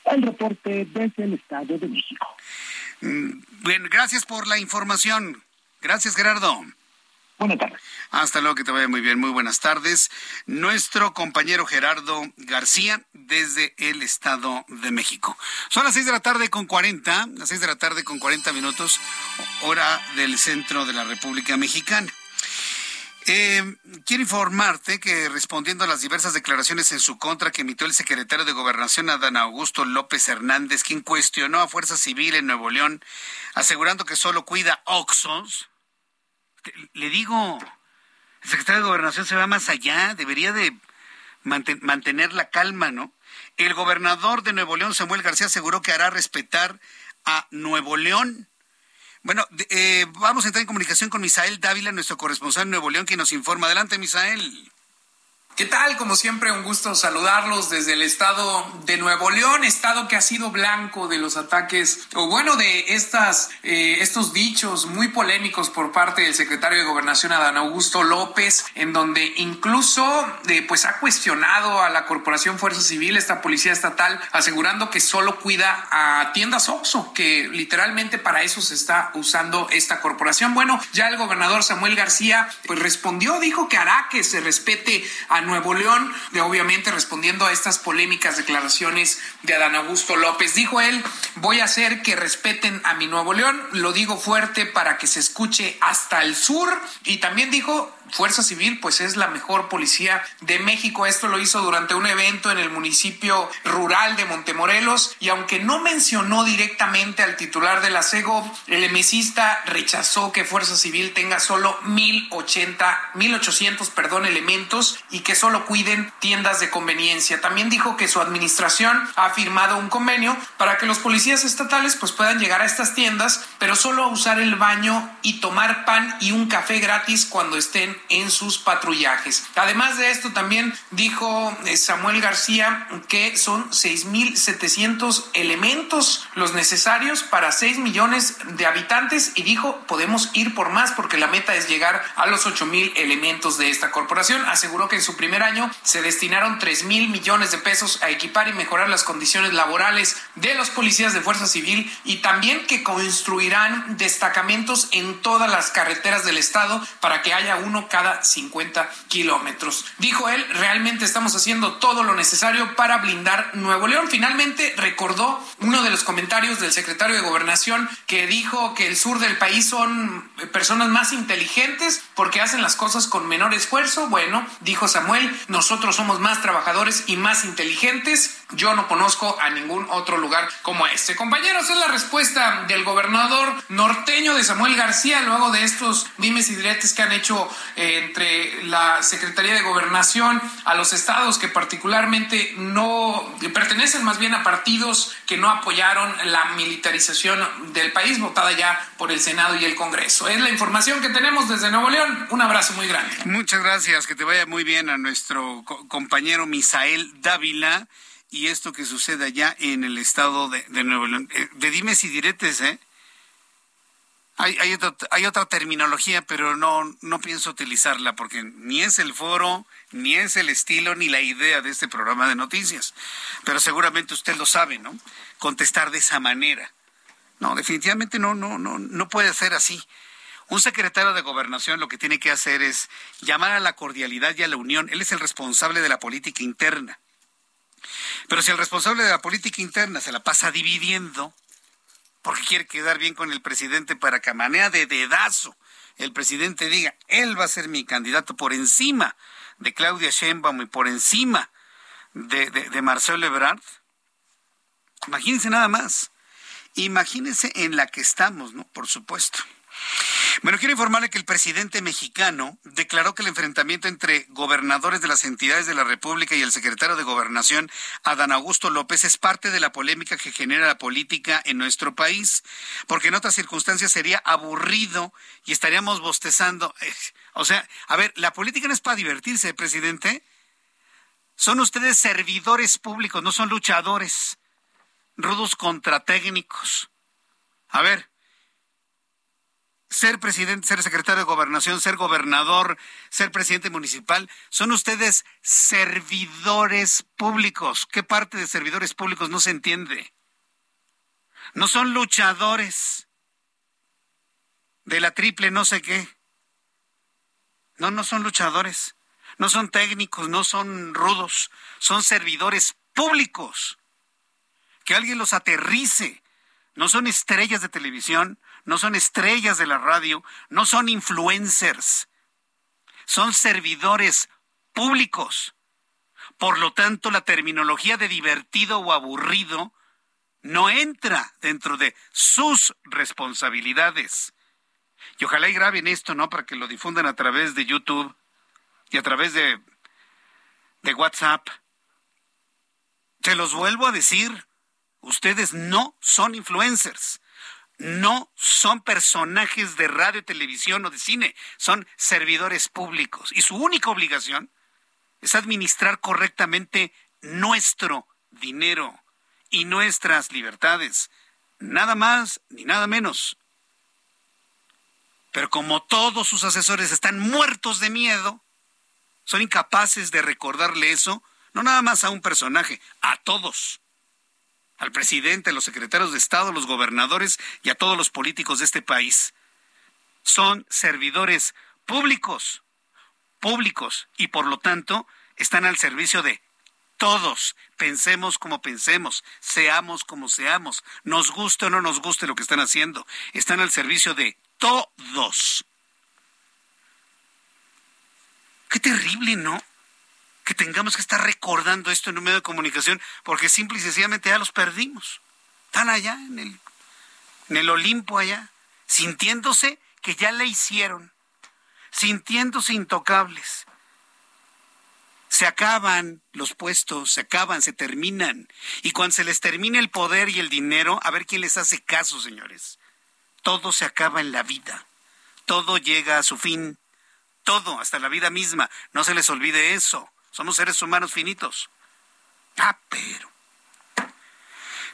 El reporte desde el Estado de México. Mm, bien, gracias por la información. Gracias, Gerardo. Buenas tardes. Hasta luego, que te vaya muy bien. Muy buenas tardes. Nuestro compañero Gerardo García desde el Estado de México. Son las seis de la tarde con 40, las seis de la tarde con 40 minutos, hora del centro de la República Mexicana. Eh, quiero informarte que respondiendo a las diversas declaraciones en su contra que emitió el secretario de Gobernación Adán Augusto López Hernández, quien cuestionó a Fuerza Civil en Nuevo León, asegurando que solo cuida Oxos, le digo, el secretario de Gobernación se va más allá, debería de mantener la calma, ¿no? El gobernador de Nuevo León, Samuel García, aseguró que hará respetar a Nuevo León. Bueno, eh, vamos a entrar en comunicación con Misael Dávila, nuestro corresponsal en Nuevo León, quien nos informa. Adelante, Misael. ¿Qué tal? Como siempre, un gusto saludarlos desde el estado de Nuevo León, estado que ha sido blanco de los ataques, o bueno, de estas, eh, estos dichos muy polémicos por parte del secretario de Gobernación, Adán Augusto López, en donde incluso eh, pues ha cuestionado a la Corporación Fuerza Civil, esta policía estatal, asegurando que solo cuida a tiendas OXO, que literalmente para eso se está usando esta corporación. Bueno, ya el gobernador Samuel García pues respondió, dijo que hará que se respete a Nuevo León, de obviamente respondiendo a estas polémicas declaraciones de Adán Augusto López. Dijo él, voy a hacer que respeten a mi Nuevo León, lo digo fuerte para que se escuche hasta el sur y también dijo, Fuerza Civil pues es la mejor policía de México. Esto lo hizo durante un evento en el municipio rural de Montemorelos y aunque no mencionó directamente al titular de la CEGO, el emesista rechazó que Fuerza Civil tenga solo 1080, 1800, perdón, elementos y que solo cuiden tiendas de conveniencia. También dijo que su administración ha firmado un convenio para que los policías estatales pues puedan llegar a estas tiendas, pero solo a usar el baño y tomar pan y un café gratis cuando estén en sus patrullajes. Además de esto, también dijo eh, Samuel García que son 6.700 elementos los necesarios para 6 millones de habitantes y dijo podemos ir por más porque la meta es llegar a los 8.000 elementos de esta corporación. Aseguró que en su primer año se destinaron 3 mil millones de pesos a equipar y mejorar las condiciones laborales de los policías de Fuerza Civil y también que construirán destacamentos en todas las carreteras del estado para que haya uno cada 50 kilómetros. Dijo él, realmente estamos haciendo todo lo necesario para blindar Nuevo León. Finalmente recordó uno de los comentarios del secretario de Gobernación que dijo que el sur del país son personas más inteligentes porque hacen las cosas con menor esfuerzo. Bueno, dijo Samuel, nosotros somos más trabajadores y más inteligentes. Yo no conozco a ningún otro lugar como este. Compañeros, es la respuesta del gobernador norteño de Samuel García luego de estos dimes y diretes que han hecho entre la Secretaría de Gobernación a los estados que particularmente no pertenecen más bien a partidos que no apoyaron la militarización del país votada ya por el Senado y el Congreso. Es la información que tenemos desde Nuevo León. Un abrazo muy grande. Muchas gracias, que te vaya muy bien a nuestro compañero Misael Dávila y esto que sucede allá en el estado de, Nuevo León. Eh, de dimes y diretes, ¿eh? Hay, hay, hay, otra terminología, pero no, no pienso utilizarla porque ni es el foro, ni es el estilo, ni la idea de este programa de noticias. Pero seguramente usted lo sabe, ¿no? Contestar de esa manera. No, definitivamente no, no, no, no puede ser así. Un secretario de gobernación lo que tiene que hacer es llamar a la cordialidad y a la unión. Él es el responsable de la política interna. Pero si el responsable de la política interna se la pasa dividiendo, porque quiere quedar bien con el presidente para que a manera de dedazo el presidente diga, él va a ser mi candidato por encima de Claudia Sheinbaum y por encima de, de, Marcelo Ebrard. Imagínense nada más. Imagínense en la que estamos, ¿no? Por supuesto. Bueno, quiero informarle que el presidente mexicano declaró que el enfrentamiento entre gobernadores de las entidades de la República y el secretario de Gobernación, Adán Augusto López, es parte de la polémica que genera la política en nuestro país, porque en otras circunstancias sería aburrido y estaríamos bostezando. Eh, o sea, a ver, la política no es para divertirse, presidente. Son ustedes servidores públicos, no son luchadores, rudos contra técnicos. A ver, ser presidente, ser secretario de gobernación, ser gobernador, ser presidente municipal, son ustedes servidores públicos. ¿Qué parte de servidores públicos no se entiende? No son luchadores de la triple no sé qué. No, no son luchadores, no son técnicos, no son rudos, son servidores públicos. Que alguien los aterrice. No son estrellas de televisión, no son estrellas de la radio, no son influencers, son servidores públicos. Por lo tanto, la terminología de divertido o aburrido no entra dentro de sus responsabilidades. Y ojalá graben esto, ¿no? Para que lo difundan a través de YouTube y a través de, de WhatsApp. Se los vuelvo a decir, ustedes no son influencers no son personajes de radio, televisión o de cine, son servidores públicos. Y su única obligación es administrar correctamente nuestro dinero y nuestras libertades. Nada más ni nada menos. Pero como todos sus asesores están muertos de miedo, son incapaces de recordarle eso, no nada más a un personaje, a todos al presidente, a los secretarios de Estado, a los gobernadores y a todos los políticos de este país. Son servidores públicos, públicos, y por lo tanto están al servicio de todos, pensemos como pensemos, seamos como seamos, nos guste o no nos guste lo que están haciendo, están al servicio de todos. Qué terrible, ¿no? Que tengamos que estar recordando esto en un medio de comunicación, porque simple y sencillamente ya los perdimos. Están allá en el, en el Olimpo allá, sintiéndose que ya le hicieron, sintiéndose intocables. Se acaban los puestos, se acaban, se terminan. Y cuando se les termine el poder y el dinero, a ver quién les hace caso, señores. Todo se acaba en la vida. Todo llega a su fin. Todo, hasta la vida misma. No se les olvide eso. Somos seres humanos finitos. Ah, pero.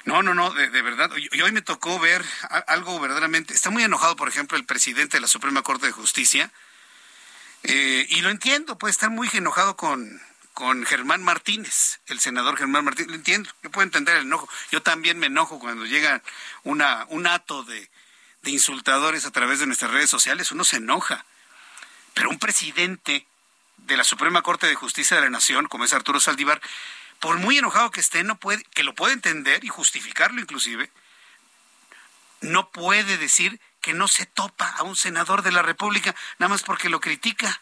No, no, no, de, verdad. Y hoy me tocó ver algo verdaderamente. Está muy enojado, por ejemplo, el presidente de la Suprema Corte de Justicia. Eh, y lo entiendo, puede estar muy enojado con, con Germán Martínez, el senador Germán Martínez. Lo entiendo, yo puedo entender el enojo. Yo también me enojo cuando llega una, un ato de, de insultadores a través de nuestras redes sociales. Uno se enoja. Pero un presidente de la Suprema Corte de Justicia de la Nación, como es Arturo Saldívar, por muy enojado que esté, no puede, que lo puede entender y justificarlo inclusive, no puede decir que no se topa a un senador de la República nada más porque lo critica.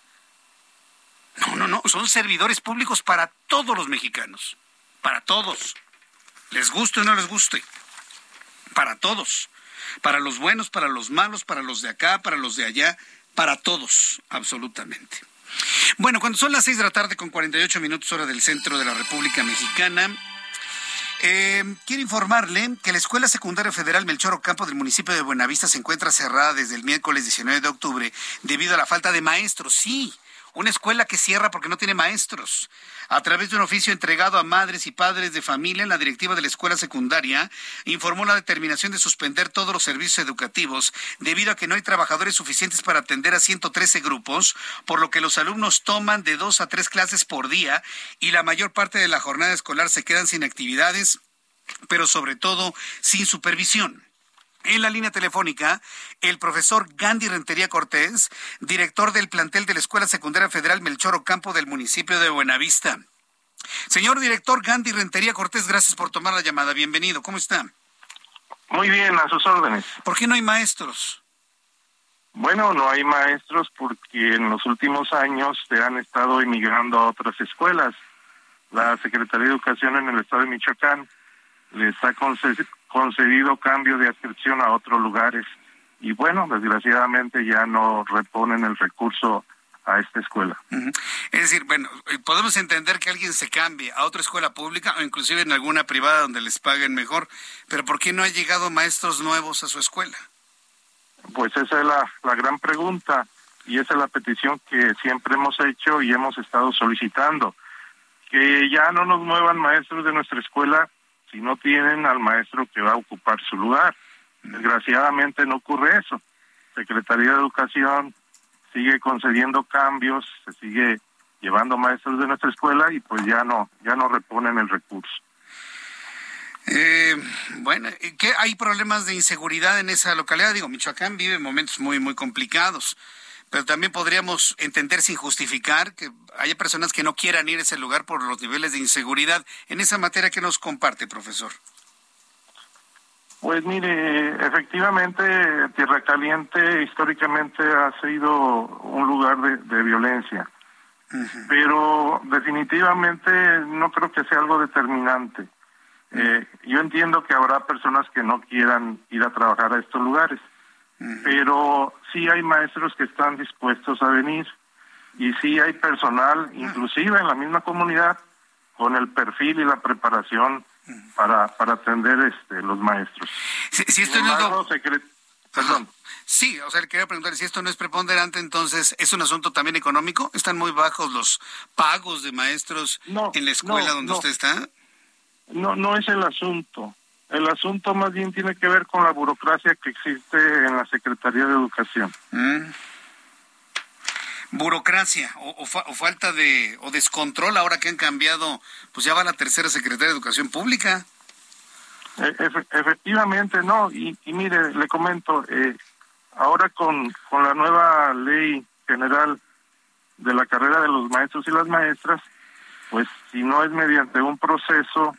No, no, no, son servidores públicos para todos los mexicanos, para todos, les guste o no les guste, para todos, para los buenos, para los malos, para los de acá, para los de allá, para todos, absolutamente. Bueno, cuando son las seis de la tarde con 48 minutos hora del centro de la República Mexicana, eh, quiero informarle que la Escuela Secundaria Federal Melchor Ocampo del municipio de Buenavista se encuentra cerrada desde el miércoles 19 de octubre debido a la falta de maestros. Sí, una escuela que cierra porque no tiene maestros. A través de un oficio entregado a madres y padres de familia, la directiva de la escuela secundaria informó la determinación de suspender todos los servicios educativos debido a que no hay trabajadores suficientes para atender a 113 grupos, por lo que los alumnos toman de dos a tres clases por día y la mayor parte de la jornada escolar se quedan sin actividades, pero sobre todo sin supervisión. En la línea telefónica, el profesor Gandhi Rentería Cortés, director del plantel de la Escuela Secundaria Federal Melchor Ocampo del municipio de Buenavista. Señor director Gandhi Rentería Cortés, gracias por tomar la llamada. Bienvenido. ¿Cómo está? Muy bien, a sus órdenes. ¿Por qué no hay maestros? Bueno, no hay maestros porque en los últimos años se han estado emigrando a otras escuelas. La Secretaría de Educación en el estado de Michoacán les ha concedido cambio de adscripción a otros lugares y bueno, desgraciadamente ya no reponen el recurso a esta escuela. Es decir, bueno, eh, podemos entender que alguien se cambie a otra escuela pública o inclusive en alguna privada donde les paguen mejor, pero ¿por qué no han llegado maestros nuevos a su escuela? Pues esa es la, la gran pregunta y esa es la petición que siempre hemos hecho y hemos estado solicitando, que ya no nos muevan maestros de nuestra escuela si no tienen al maestro que va a ocupar su lugar. Desgraciadamente no ocurre eso. Secretaría de Educación sigue concediendo cambios, se sigue llevando maestros de nuestra escuela y pues ya no, ya no reponen el recurso. Eh, bueno, ¿qué hay problemas de inseguridad en esa localidad? Digo, Michoacán vive momentos muy, muy complicados pero también podríamos entender sin justificar que haya personas que no quieran ir a ese lugar por los niveles de inseguridad. En esa materia, ¿qué nos comparte, profesor? Pues mire, efectivamente, Tierra Caliente históricamente ha sido un lugar de, violencia, pero definitivamente no creo que sea algo determinante. Eh, yo entiendo que habrá personas que no quieran ir a trabajar a estos lugares, pero sí hay maestros que están dispuestos a venir y sí hay personal, inclusive en la misma comunidad, con el perfil y la preparación para, para atender este, los maestros. Si, esto no es Perdón. Sí, o sea, le quería preguntar si esto no es preponderante, entonces, ¿es un asunto también económico? ¿Están muy bajos los pagos de maestros en la escuela donde usted está? No, no es el asunto. El asunto más bien tiene que ver con la burocracia que existe en la Secretaría de Educación. Mm. Burocracia o, falta de o descontrol ahora que han cambiado, pues ya va la tercera Secretaría de Educación Pública. E, efectivamente, no. Y, mire, le comento, eh, ahora con, con la nueva ley general de la carrera de los maestros y las maestras, pues si no es mediante un proceso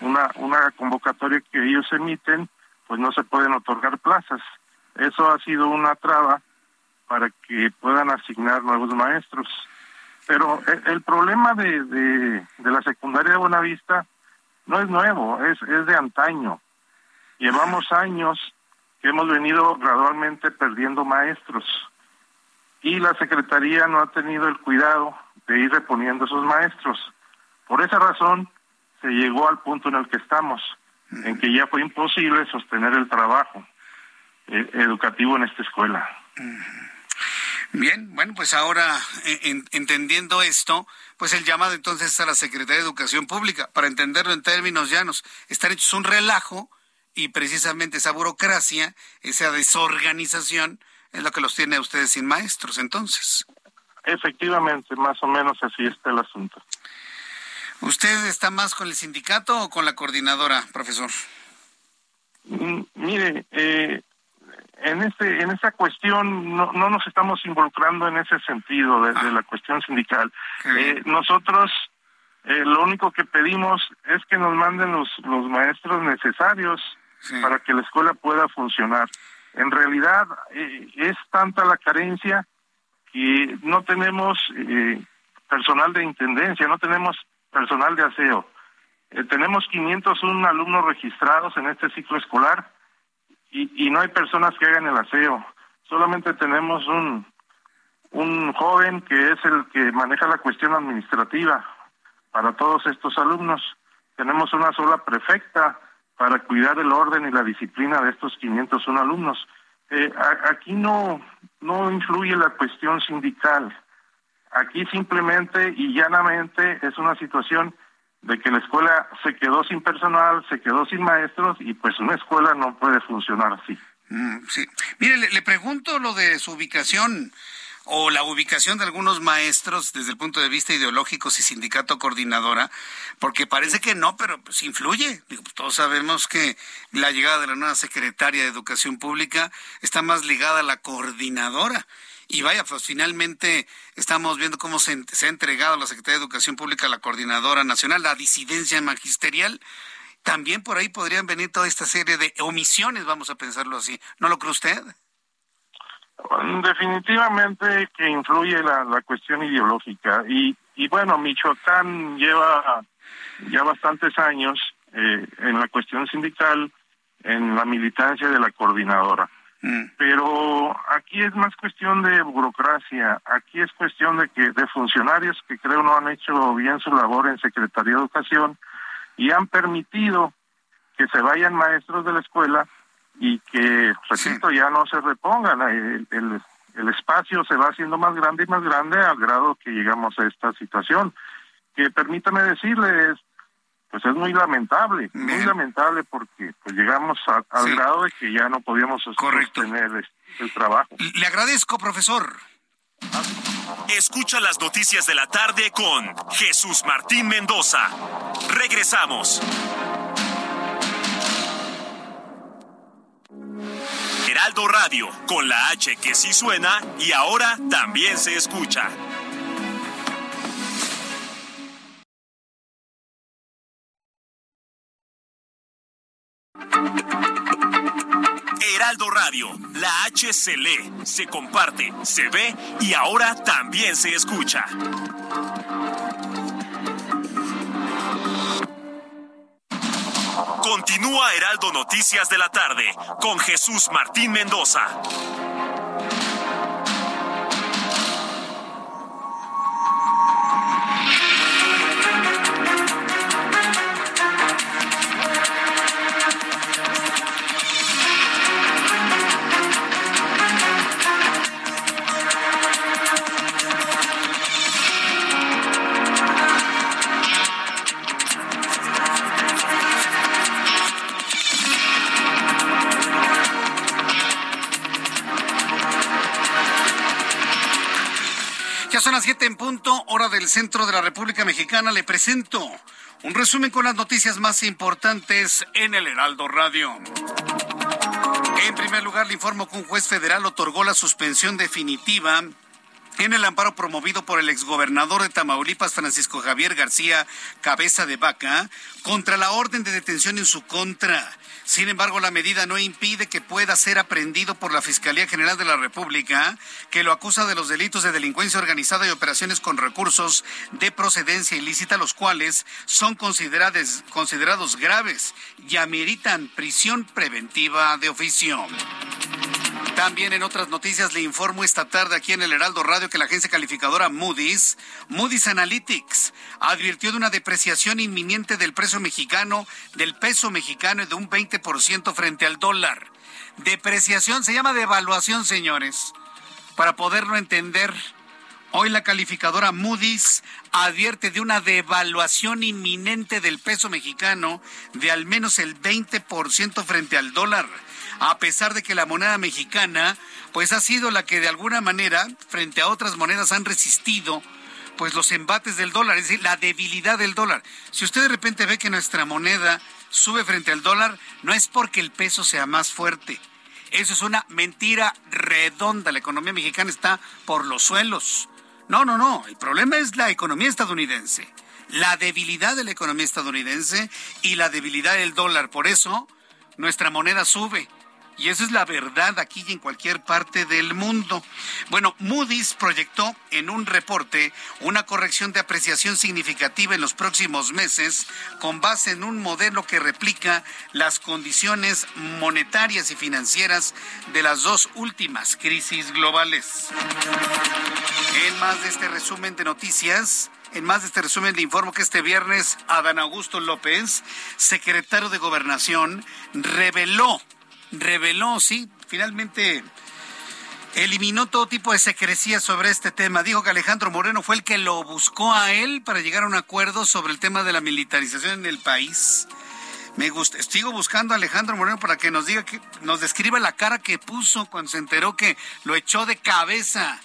una, una convocatoria que ellos emiten, pues no se pueden otorgar plazas. Eso ha sido una traba para que puedan asignar nuevos maestros. Pero el, problema de, de, la secundaria de Buenavista no es nuevo, es, es de antaño. Llevamos años que hemos venido gradualmente perdiendo maestros y la Secretaría no ha tenido el cuidado de ir reponiendo esos maestros. Por esa razón, se llegó al punto en el que estamos, en que ya fue imposible sostener el trabajo eh, educativo en esta escuela. Bien, bueno, pues ahora eh, entendiendo esto, pues el llamado entonces a la Secretaría de Educación Pública, para entenderlo en términos llanos, están hechos un relajo y precisamente esa burocracia, esa desorganización, es lo que los tiene a ustedes sin maestros, entonces. Efectivamente, más o menos así está el asunto. ¿Usted está más con el sindicato o con la coordinadora, profesor? Mm, mire, eh, en este en esta cuestión no, no nos estamos involucrando en ese sentido de, la cuestión sindical. Eh, nosotros eh, lo único que pedimos es que nos manden los, los maestros necesarios para que la escuela pueda funcionar. En realidad eh, es tanta la carencia que no tenemos eh, personal de intendencia, no tenemos personal de aseo. Eh, tenemos 501 alumnos registrados en este ciclo escolar y, y no hay personas que hagan el aseo. Solamente tenemos un, un joven que es el que maneja la cuestión administrativa para todos estos alumnos. Tenemos una sola prefecta para cuidar el orden y la disciplina de estos 501 alumnos. Eh, aquí no, no influye la cuestión sindical. Aquí simplemente y llanamente es una situación de que la escuela se quedó sin personal, se quedó sin maestros y pues una escuela no puede funcionar así. Mm, sí. Mire, le, pregunto lo de su ubicación o la ubicación de algunos maestros desde el punto de vista ideológico y sindicato coordinadora, porque parece que no, pero pues influye. Digo, pues, todos sabemos que la llegada de la nueva secretaria de Educación Pública está más ligada a la coordinadora. Y vaya, pues finalmente estamos viendo cómo se, ha entregado la Secretaría de Educación Pública a la Coordinadora Nacional, la disidencia magisterial. También por ahí podrían venir toda esta serie de omisiones, vamos a pensarlo así. ¿No lo cree usted? Definitivamente que influye la, la cuestión ideológica y, y bueno, Michoacán lleva ya bastantes años eh, en la cuestión sindical, en la militancia de la coordinadora. Mm. Pero aquí es más cuestión de burocracia, aquí es cuestión de que de funcionarios que creo no han hecho bien su labor en Secretaría de Educación y han permitido que se vayan maestros de la escuela y que, repito, ya no se repongan. El, el, el, espacio se va haciendo más grande y más grande al grado que llegamos a esta situación. Que permítame decirles, pues es muy lamentable, muy lamentable porque pues llegamos al grado de que ya no podíamos sostener el trabajo. Le agradezco, profesor. Escucha las noticias de la tarde con Jesús Martín Mendoza. Regresamos. Heraldo Radio, con la H que sí suena y ahora también se escucha. Heraldo Radio, la H se lee, se comparte, se ve y ahora también se escucha. Continúa Heraldo Noticias de la tarde con Jesús Martín Mendoza. Centro de la República Mexicana. Le presento un resumen con las noticias más importantes en el Heraldo Radio. En primer lugar, le informo que un juez federal otorgó la suspensión definitiva en el amparo promovido por el exgobernador de Tamaulipas, Francisco Javier García Cabeza de Vaca, contra la orden de detención en su contra. Sin embargo, la medida no impide que pueda ser aprendido por la Fiscalía General de la República, que lo acusa de los delitos de delincuencia organizada y operaciones con recursos de procedencia ilícita, los cuales son considerados, considerados graves y ameritan prisión preventiva de oficio. También en otras noticias le informo esta tarde aquí en el Heraldo Radio que la agencia calificadora Moody's, Moody's Analytics, advirtió de una depreciación inminente del precio mexicano, del peso mexicano de un 20% frente al dólar. Depreciación se llama devaluación, señores. Para poderlo entender, hoy la calificadora Moody's advierte de una devaluación inminente del peso mexicano de al menos el 20% frente al dólar a pesar de que la moneda mexicana pues ha sido la que de alguna manera frente a otras monedas han resistido pues los embates del dólar, es decir, la debilidad del dólar. Si usted de repente ve que nuestra moneda sube frente al dólar, no es porque el peso sea más fuerte, Eso es una mentira redonda. La economía mexicana está por los suelos. No, no, no. El problema es la economía estadounidense. La debilidad de la economía estadounidense y la debilidad del dólar. Por eso nuestra moneda sube. Y eso es la verdad aquí y en cualquier parte del mundo. Bueno, Moody's proyectó en un reporte una corrección de apreciación significativa en los próximos meses con base en un modelo que replica las condiciones monetarias y financieras de las dos últimas crisis globales. En más de este resumen de noticias, en más de este resumen le informo que este viernes Adán Augusto López, secretario de Gobernación, reveló reveló, sí, finalmente eliminó todo tipo de secrecía sobre este tema. Dijo que Alejandro Moreno fue el que lo buscó a él para llegar a un acuerdo sobre el tema de la militarización en el país. Me gusta, sigo buscando a Alejandro Moreno para que nos diga que nos describa la cara que puso cuando se enteró que lo echó de cabeza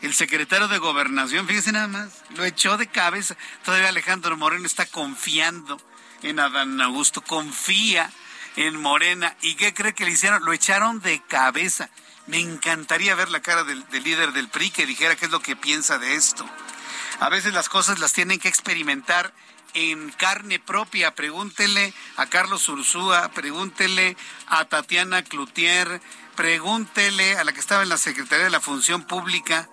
el secretario de Gobernación. Fíjese nada más, lo echó de cabeza. Todavía Alejandro Moreno está confiando en Adán Augusto, confía en Morena. ¿Y qué cree que le hicieron? Lo echaron de cabeza. Me encantaría ver la cara del, líder del PRI que dijera qué es lo que piensa de esto. A veces las cosas las tienen que experimentar en carne propia. Pregúntele a Carlos Ursúa, pregúntele a Tatiana Cloutier, pregúntele a la que estaba en la Secretaría de la Función Pública,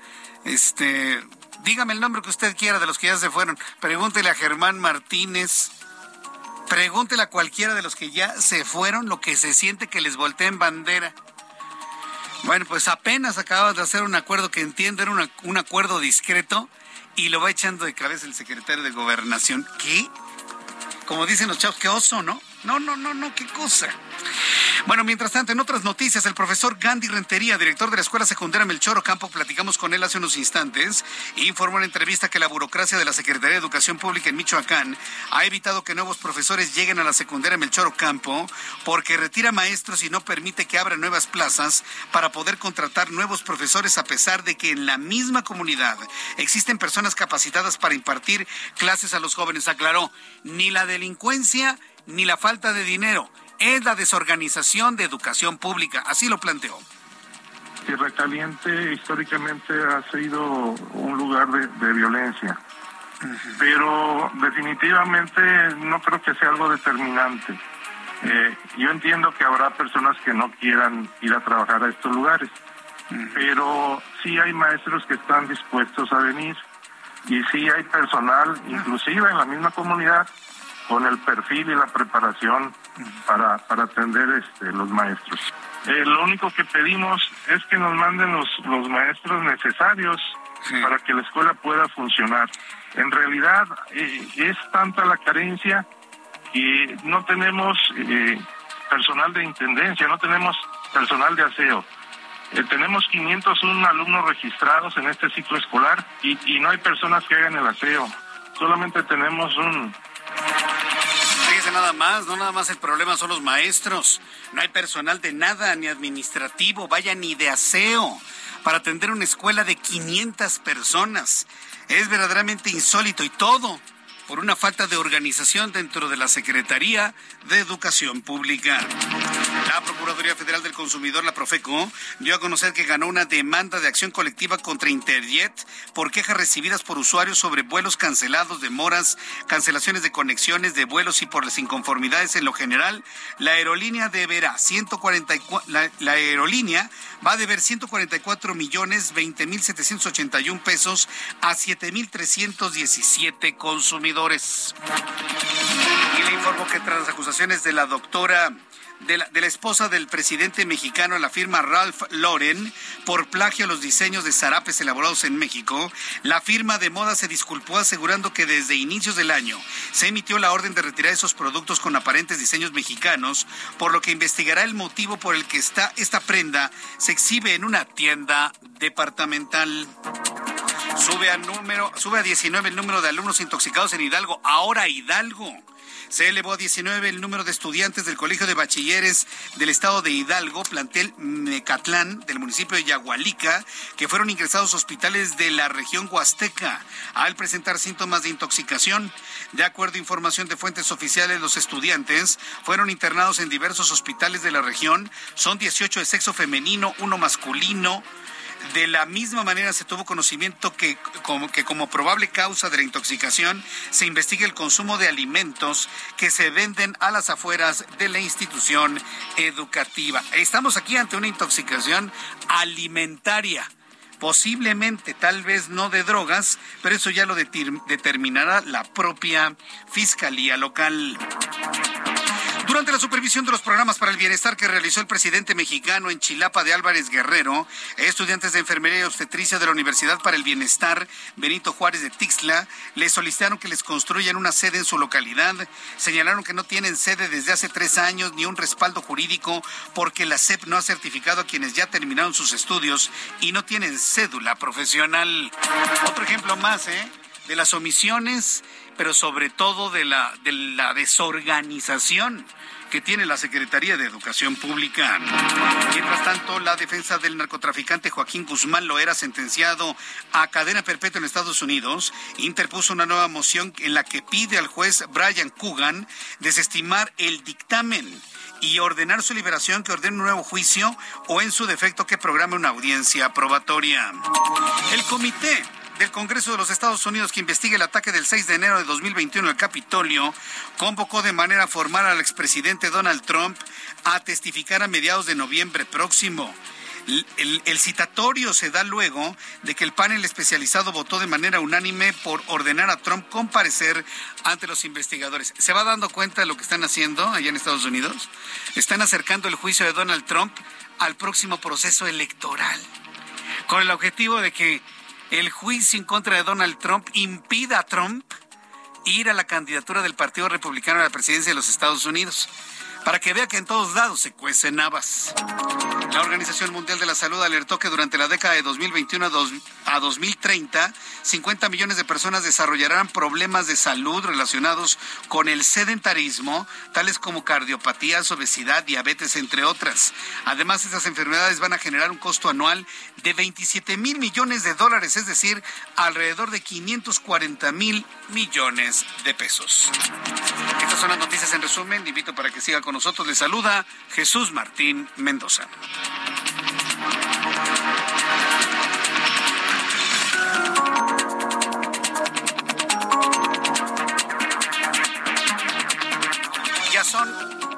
este, dígame el nombre que usted quiera de los que ya se fueron. Pregúntele a Germán Martínez, Pregúntele a cualquiera de los que ya se fueron lo que se siente que les volteen bandera. Bueno, pues apenas acabas de hacer un acuerdo que entiendo era un acuerdo discreto y lo va echando de cabeza el secretario de Gobernación. ¿Qué? Como dicen los chavos, qué oso, ¿no? No, no, no, no, qué cosa. Bueno, mientras tanto, en otras noticias, el profesor Gandhi Rentería, director de la Escuela Secundaria Melchor Campo, platicamos con él hace unos instantes, informó en entrevista que la burocracia de la Secretaría de Educación Pública en Michoacán ha evitado que nuevos profesores lleguen a la secundaria Melchor Campo porque retira maestros y no permite que abran nuevas plazas para poder contratar nuevos profesores a pesar de que en la misma comunidad existen personas capacitadas para impartir clases a los jóvenes. Aclaró, ni la delincuencia ni la falta de dinero es la desorganización de educación pública. Así lo planteó. Tierra Caliente históricamente ha sido un lugar de, violencia, pero definitivamente no creo que sea algo determinante. Eh, yo entiendo que habrá personas que no quieran ir a trabajar a estos lugares, pero sí hay maestros que están dispuestos a venir y sí hay personal, inclusive en la misma comunidad, con el perfil y la preparación para, para atender este, los maestros. Eh, lo único que pedimos es que nos manden los, los maestros necesarios para que la escuela pueda funcionar. En realidad eh, es tanta la carencia que no tenemos eh, personal de intendencia, no tenemos personal de aseo. tenemos 501 alumnos registrados en este ciclo escolar y, y no hay personas que hagan el aseo. Solamente tenemos un, Fíjese nada más, no nada más el problema son los maestros. No hay personal de nada, ni administrativo, vaya ni de aseo, para atender una escuela de 500 personas. Es verdaderamente insólito y todo por una falta de organización dentro de la Secretaría de Educación Pública. La Procuraduría Federal del Consumidor, la Profeco, dio a conocer que ganó una demanda de acción colectiva contra Interjet por quejas recibidas por usuarios sobre vuelos cancelados, demoras, cancelaciones de conexiones de vuelos y por las inconformidades en lo general. La aerolínea deberá 144, la, la aerolínea va a deber 144 millones 20 mil 781 pesos a 7 mil 317 consumidores. Y le informo que tras las acusaciones de la doctora de la, esposa del presidente mexicano la firma Ralph Lauren por plagio a los diseños de zarapes elaborados en México, la firma de moda se disculpó asegurando que desde inicios del año se emitió la orden de retirar esos productos con aparentes diseños mexicanos, por lo que investigará el motivo por el que esta prenda se exhibe en una tienda departamental. Sube a, número, sube a 19 el número de alumnos intoxicados en Hidalgo. Ahora Hidalgo Se elevó a 19 el número de estudiantes del Colegio de Bachilleres del Estado de Hidalgo, plantel Mecatlán, del municipio de Yagualica, que fueron ingresados a hospitales de la región Huasteca al presentar síntomas de intoxicación. De acuerdo a información de fuentes oficiales, los estudiantes fueron internados en diversos hospitales de la región. Son 18 de sexo femenino, uno masculino. De la misma manera se tuvo conocimiento que como, probable causa de la intoxicación se investiga el consumo de alimentos que se venden a las afueras de la institución educativa. Estamos aquí ante una intoxicación alimentaria posiblemente, tal vez no de drogas, pero eso ya lo determinará la propia Fiscalía Local. Durante la supervisión de los programas para el bienestar que realizó el presidente mexicano en Chilapa de Álvarez Guerrero, estudiantes de enfermería y obstetricia de la Universidad para el Bienestar Benito Juárez de Tixla le solicitaron que les construyan una sede en su localidad. Señalaron que no tienen sede desde hace tres años ni un respaldo jurídico porque la SEP no ha certificado a quienes ya terminaron sus estudios y no tienen cédula profesional. Otro ejemplo más, ¿eh? De las omisiones, pero sobre todo de la, de la desorganización que tiene la Secretaría de Educación Pública. Mientras tanto, la defensa del narcotraficante Joaquín Guzmán lo era sentenciado a cadena perpetua en Estados Unidos, interpuso una nueva moción en la que pide al juez Brian Coogan desestimar el dictamen y ordenar su liberación, que ordene un nuevo juicio o en su defecto que programe una audiencia probatoria. El comité del Congreso de los Estados Unidos que investiga el ataque del 6 de enero de 2021 al Capitolio convocó de manera formal al expresidente Donald Trump a testificar a mediados de noviembre próximo. El, el, citatorio se da luego de que el panel especializado votó de manera unánime por ordenar a Trump comparecer ante los investigadores. ¿Se va dando cuenta de lo que están haciendo allá en Estados Unidos? Están acercando el juicio de Donald Trump al próximo proceso electoral, con el objetivo de que el juicio en contra de Donald Trump impida a Trump ir a la candidatura del Partido Republicano a la presidencia de los Estados Unidos para que vea que en todos lados se cuecen habas. La Organización Mundial de la Salud alertó que durante la década de 2021 a 2030, 50 millones de personas desarrollarán problemas de salud relacionados con el sedentarismo, tales como cardiopatías, obesidad, diabetes, entre otras. Además, estas enfermedades van a generar un costo anual de 27 mil millones de dólares, es decir, alrededor de 540 mil millones de pesos. Estas son las noticias en resumen. invito para que siga nosotros. Le saluda Jesús Martín Mendoza. Ya son,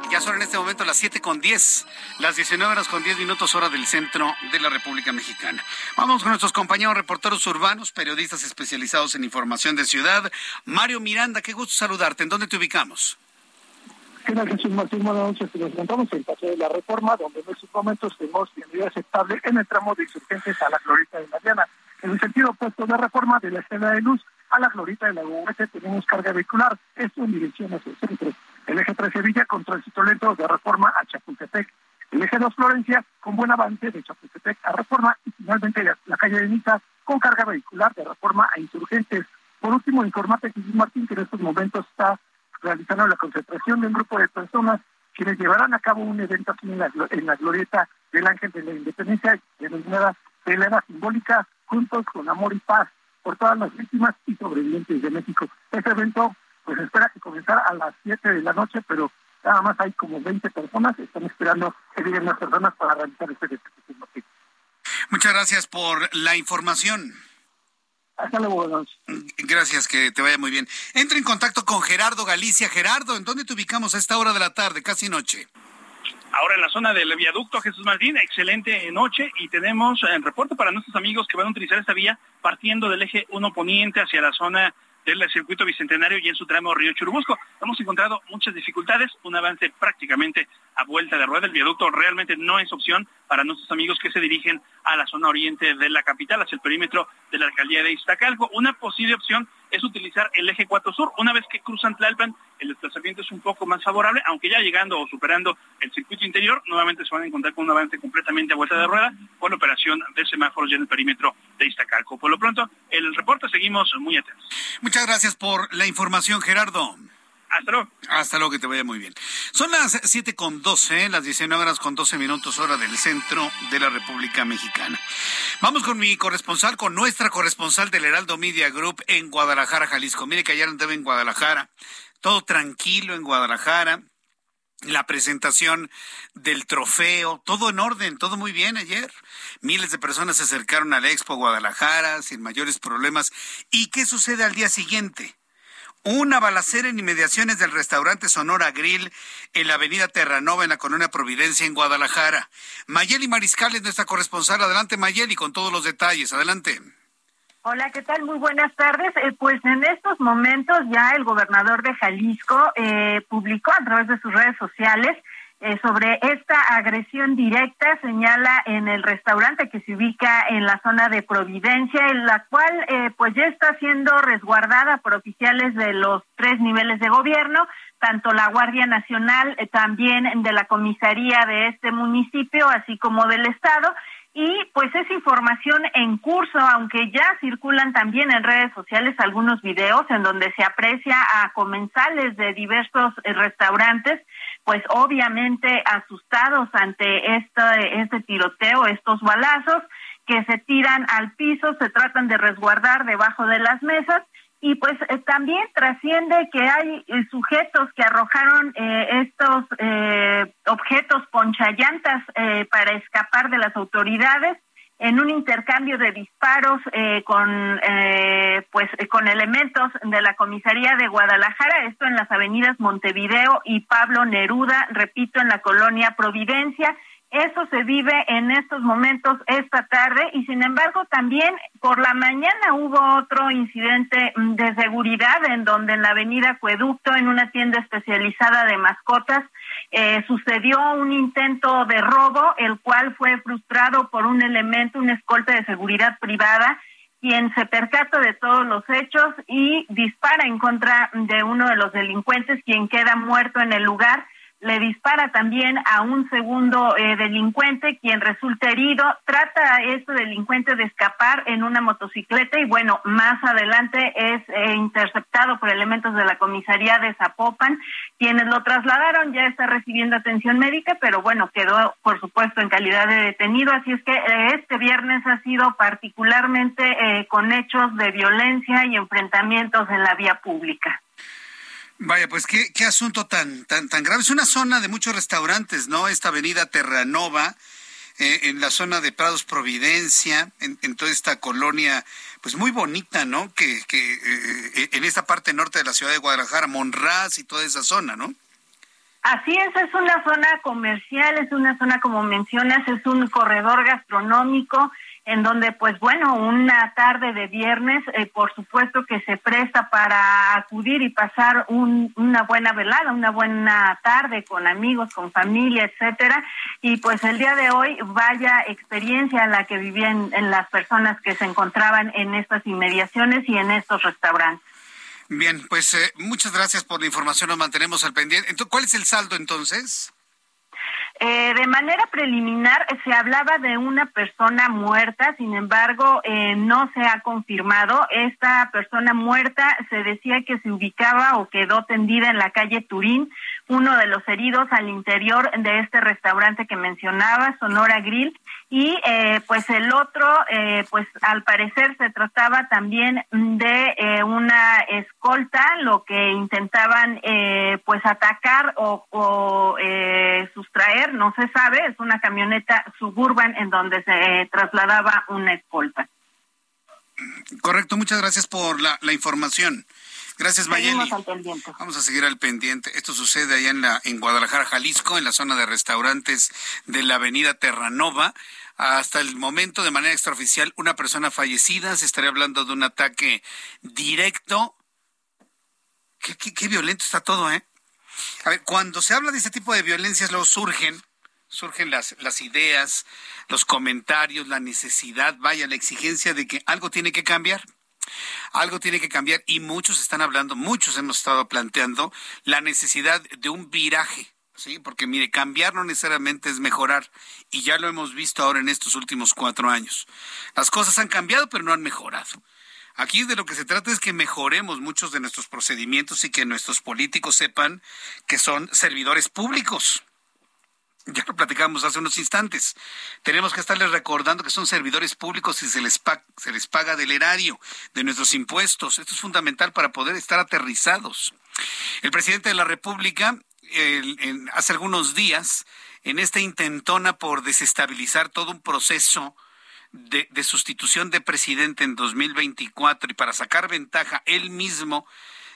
ya son en este momento las 7 con 10, las 19 horas con 10 minutos hora del centro de la República Mexicana. Vamos con nuestros compañeros reporteros urbanos, periodistas especializados en información de ciudad. Mario Miranda, qué gusto saludarte. ¿En dónde te ubicamos? ¿Qué Jesús Martín? Noches. Nos encontramos en el Paseo de la Reforma, donde en estos momentos tenemos vialidad aceptable en el tramo de insurgentes a la Glorita de Mariana. En el sentido opuesto de Reforma, de la escena de luz a la Glorita de la UV tenemos carga vehicular, esto en dirección hacia el centro. El eje 3 Sevilla con tránsito lento de Reforma a Chapultepec. El eje 2 Florencia con buen avance de Chapultepec a Reforma y finalmente la, calle de Niza con carga vehicular de Reforma a Insurgentes. Por último, informarte Jesús Martín que en estos momentos está realizaron la concentración de un grupo de personas quienes llevarán a cabo un evento aquí en la, en la glorieta del Ángel de la Independencia, denominada pelea simbólica, juntos con amor y paz por todas las víctimas y sobrevivientes de México. Este evento pues espera que comenzara a las 7 de la noche, pero nada más hay como 20 personas, están esperando que lleguen las personas para realizar este evento. Muchas gracias por la información. Hasta luego, Gracias, que te vaya muy bien. Entra en contacto con Gerardo Galicia. Gerardo, ¿en dónde te ubicamos a esta hora de la tarde, casi noche? Ahora en la zona del viaducto Jesús Martín, excelente noche y tenemos el reporte para nuestros amigos que van a utilizar esta vía partiendo del eje 1 poniente hacia la zona del circuito bicentenario y en su tramo Río Churubusco. Hemos encontrado muchas dificultades, un avance prácticamente a vuelta de rueda. El viaducto realmente no es opción para nuestros amigos que se dirigen a la zona oriente de la capital, hacia el perímetro de la alcaldía de Iztacalco. Una posible opción es utilizar el eje 4 sur. Una vez que cruzan Tlalpan, el desplazamiento es un poco más favorable, aunque ya llegando o superando el circuito interior, nuevamente se van a encontrar con un avance completamente a vuelta de rueda por la operación de semáforos ya en el perímetro de Iztacalco. Por lo pronto, el reporte seguimos muy atentos. Muchas gracias por la información, Gerardo. Hasta luego. Que te vaya muy bien. Son las siete con doce, las 19 horas con 12 minutos hora del centro de la República Mexicana. Vamos con mi corresponsal, con nuestra corresponsal del Heraldo Media Group en Guadalajara, Jalisco. Mire que ayer andaba en Guadalajara, todo tranquilo en Guadalajara la presentación del trofeo, todo en orden, todo muy bien ayer. Miles de personas se acercaron a la Expo Guadalajara sin mayores problemas. ¿Y qué sucede al día siguiente? Una balacera en inmediaciones del restaurante Sonora Grill en la avenida Terranova en la colonia Providencia en Guadalajara. Mayeli Mariscal es nuestra corresponsal. Adelante Mayeli con todos los detalles. Adelante. Hola, ¿qué tal? Muy buenas tardes. Eh, pues en estos momentos ya el gobernador de Jalisco eh, publicó a través de sus redes sociales eh, sobre esta agresión directa, señala en el restaurante que se ubica en la zona de Providencia, en la cual pues ya está siendo resguardada por oficiales de los tres niveles de gobierno, tanto la Guardia Nacional, también de la comisaría de este municipio, así como del Estado. Y pues es información en curso, aunque ya circulan también en redes sociales algunos videos en donde se aprecia a comensales de diversos eh, restaurantes, pues obviamente asustados ante este, este tiroteo, estos balazos que se tiran al piso, se tratan de resguardar debajo de las mesas y pues eh, también trasciende que hay eh, sujetos que arrojaron eh, estos objetos ponchallantas para escapar de las autoridades en un intercambio de disparos con pues con elementos de la comisaría de Guadalajara esto en las avenidas Montevideo y Pablo Neruda repito en la colonia Providencia. Eso se vive en estos momentos esta tarde y sin embargo también por la mañana hubo otro incidente de seguridad en donde en la avenida Acueducto, en una tienda especializada de mascotas, eh, sucedió un intento de robo, el cual fue frustrado por un elemento, un escolta de seguridad privada, quien se percata de todos los hechos y dispara en contra de uno de los delincuentes, quien queda muerto en el lugar le dispara también a un segundo eh, delincuente, quien resulta herido. Trata a este delincuente de escapar en una motocicleta y bueno, más adelante es eh, interceptado por elementos de la comisaría de Zapopan, quienes lo trasladaron, ya está recibiendo atención médica, pero bueno, quedó por supuesto en calidad de detenido, así es que eh, este viernes ha sido particularmente con hechos de violencia y enfrentamientos en la vía pública. Vaya, pues qué, qué asunto tan, tan, tan grave. Es una zona de muchos restaurantes, ¿no? Esta avenida Terranova, eh, en la zona de Prados Providencia, en, toda esta colonia, pues muy bonita, ¿no? Que, que eh, en esta parte norte de la ciudad de Guadalajara, Monraz y toda esa zona, ¿no? Así es, es una zona comercial, es una zona, como mencionas, es un corredor gastronómico en donde pues bueno, una tarde de viernes, eh, por supuesto que se presta para acudir y pasar una buena velada, una buena tarde con amigos, con familia, etcétera, y pues el día de hoy vaya experiencia la que vivían en las personas que se encontraban en estas inmediaciones y en estos restaurantes. Bien, pues eh, muchas gracias por la información, nos mantenemos al pendiente. Entonces, ¿Cuál es el saldo entonces? Eh, de manera preliminar se hablaba de una persona muerta, sin embargo eh, no se ha confirmado. Esta persona muerta se decía que se ubicaba o quedó tendida en la calle Turín, uno de los heridos al interior de este restaurante que mencionaba, Sonora Grill, y eh, pues el otro, eh, pues al parecer se trataba también de eh, una escolta, lo que intentaban pues atacar o, o sustraer, no se sabe, es una camioneta suburban en donde se trasladaba una escolta. Correcto, muchas gracias por la, la información. Gracias, Mayeli. Vamos a seguir al pendiente. Esto sucede allá en, la, en Guadalajara, Jalisco, en la zona de restaurantes de la avenida Terranova. Hasta el momento, de manera extraoficial, una persona fallecida. Se estaría hablando de un ataque directo. Qué, violento está todo, ¿eh? A ver, cuando se habla de este tipo de violencias, luego surgen, surgen las, las ideas, los comentarios, la necesidad, vaya, la exigencia de que algo tiene que cambiar. Algo tiene que cambiar y muchos están hablando, muchos hemos estado planteando la necesidad de un viraje Sí, porque mire, cambiar no necesariamente es mejorar y ya lo hemos visto ahora en estos últimos cuatro años. Las cosas han cambiado pero no han mejorado. Aquí de lo que se trata es que mejoremos muchos de nuestros procedimientos y que nuestros políticos sepan que son servidores públicos. Ya lo platicamos hace unos instantes. Tenemos que estarles recordando que son servidores públicos y se les, se les paga del erario, de nuestros impuestos. Esto es fundamental para poder estar aterrizados. El presidente de la República, hace algunos días, en esta intentona por desestabilizar todo un proceso de, de, sustitución de presidente en 2024 y para sacar ventaja él mismo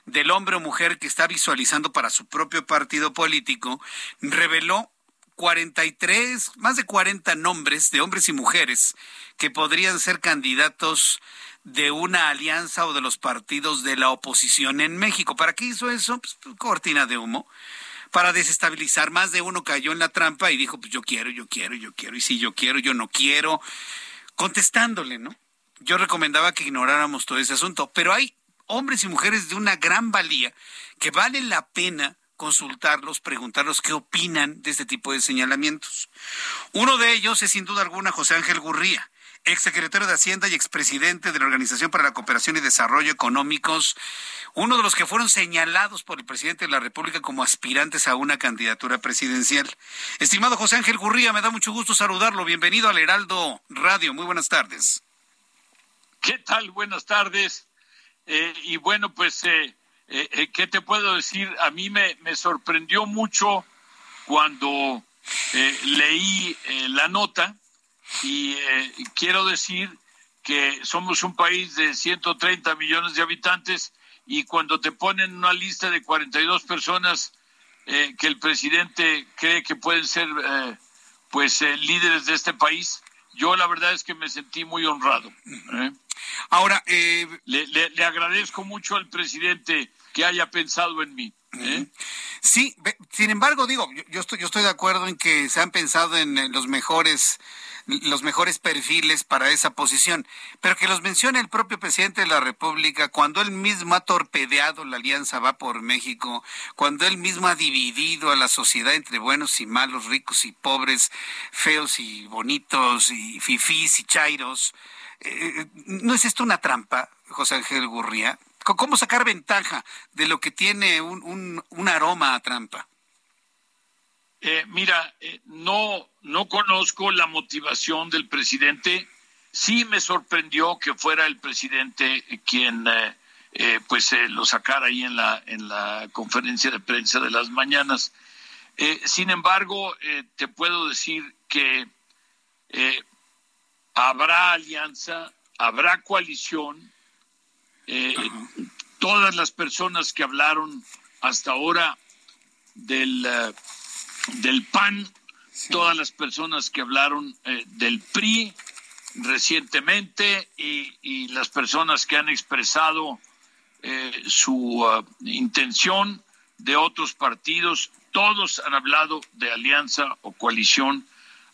del hombre o mujer que está visualizando para su propio partido político, reveló 43, más de 40 nombres de hombres y mujeres que podrían ser candidatos de una alianza o de los partidos de la oposición en México. ¿Para qué hizo eso? Pues, pues, cortina de humo. Para desestabilizar, más de uno cayó en la trampa y dijo, pues yo quiero, yo quiero, yo quiero, y si yo quiero, yo no quiero, contestándole, ¿no? Yo recomendaba que ignoráramos todo ese asunto, pero hay hombres y mujeres de una gran valía que vale la pena consultarlos, preguntarlos qué opinan de este tipo de señalamientos. Uno de ellos es sin duda alguna José Ángel Gurría, exsecretario de Hacienda y expresidente de la Organización para la Cooperación y Desarrollo Económicos, uno de los que fueron señalados por el presidente de la República como aspirantes a una candidatura presidencial. Estimado José Ángel Gurría, me da mucho gusto saludarlo. Bienvenido al Heraldo Radio. Muy buenas tardes. ¿Qué tal? Buenas tardes. Eh, y bueno, pues eh, eh, eh, ¿qué te puedo decir? A mí me, me sorprendió mucho cuando eh, leí la nota y quiero decir que somos un país de 130 millones de habitantes y cuando te ponen una lista de 42 personas que el presidente cree que pueden ser pues líderes de este país, yo la verdad es que me sentí muy honrado. Ahora, le, le, agradezco mucho al presidente que haya pensado en mí. ¿eh? Sí, sin embargo, digo, yo, estoy, yo estoy de acuerdo en que se han pensado en los mejores los mejores perfiles para esa posición, pero que los mencione el propio presidente de la República cuando él mismo ha torpedeado la alianza Va por México, cuando él mismo ha dividido a la sociedad entre buenos y malos, ricos y pobres, feos y bonitos, y fifís y chairos. Eh, eh, ¿No es esto una trampa, José Ángel Gurría? ¿Cómo sacar ventaja de lo que tiene un, un, aroma a trampa? Eh, mira, eh, no, no conozco la motivación del presidente. Sí me sorprendió que fuera el presidente quien eh, pues lo sacara ahí en la, en la conferencia de prensa de las mañanas. sin embargo, te puedo decir que habrá alianza, habrá coalición, todas las personas que hablaron hasta ahora del, del PAN, todas las personas que hablaron eh, del PRI recientemente y, las personas que han expresado su intención de otros partidos, todos han hablado de alianza o coalición.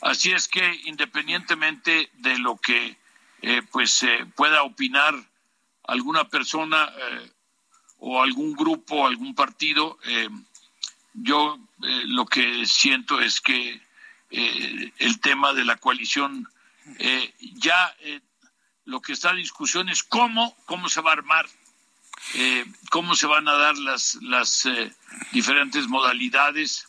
Así es que independientemente de lo que pues pueda opinar alguna persona eh, o algún grupo, algún partido, eh, yo eh, lo que siento es que el tema de la coalición ya lo que está en discusión es cómo, cómo se va a armar, cómo se van a dar las, las diferentes modalidades,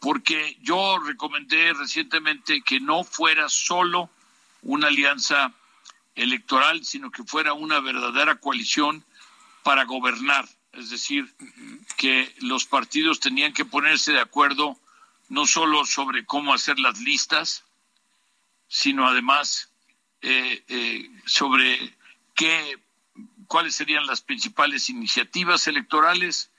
porque yo recomendé recientemente que no fuera solo una alianza electoral, sino que fuera una verdadera coalición para gobernar. Es decir, que los partidos tenían que ponerse de acuerdo no solo sobre cómo hacer las listas, sino además eh, eh, sobre qué, cuáles serían las principales iniciativas electorales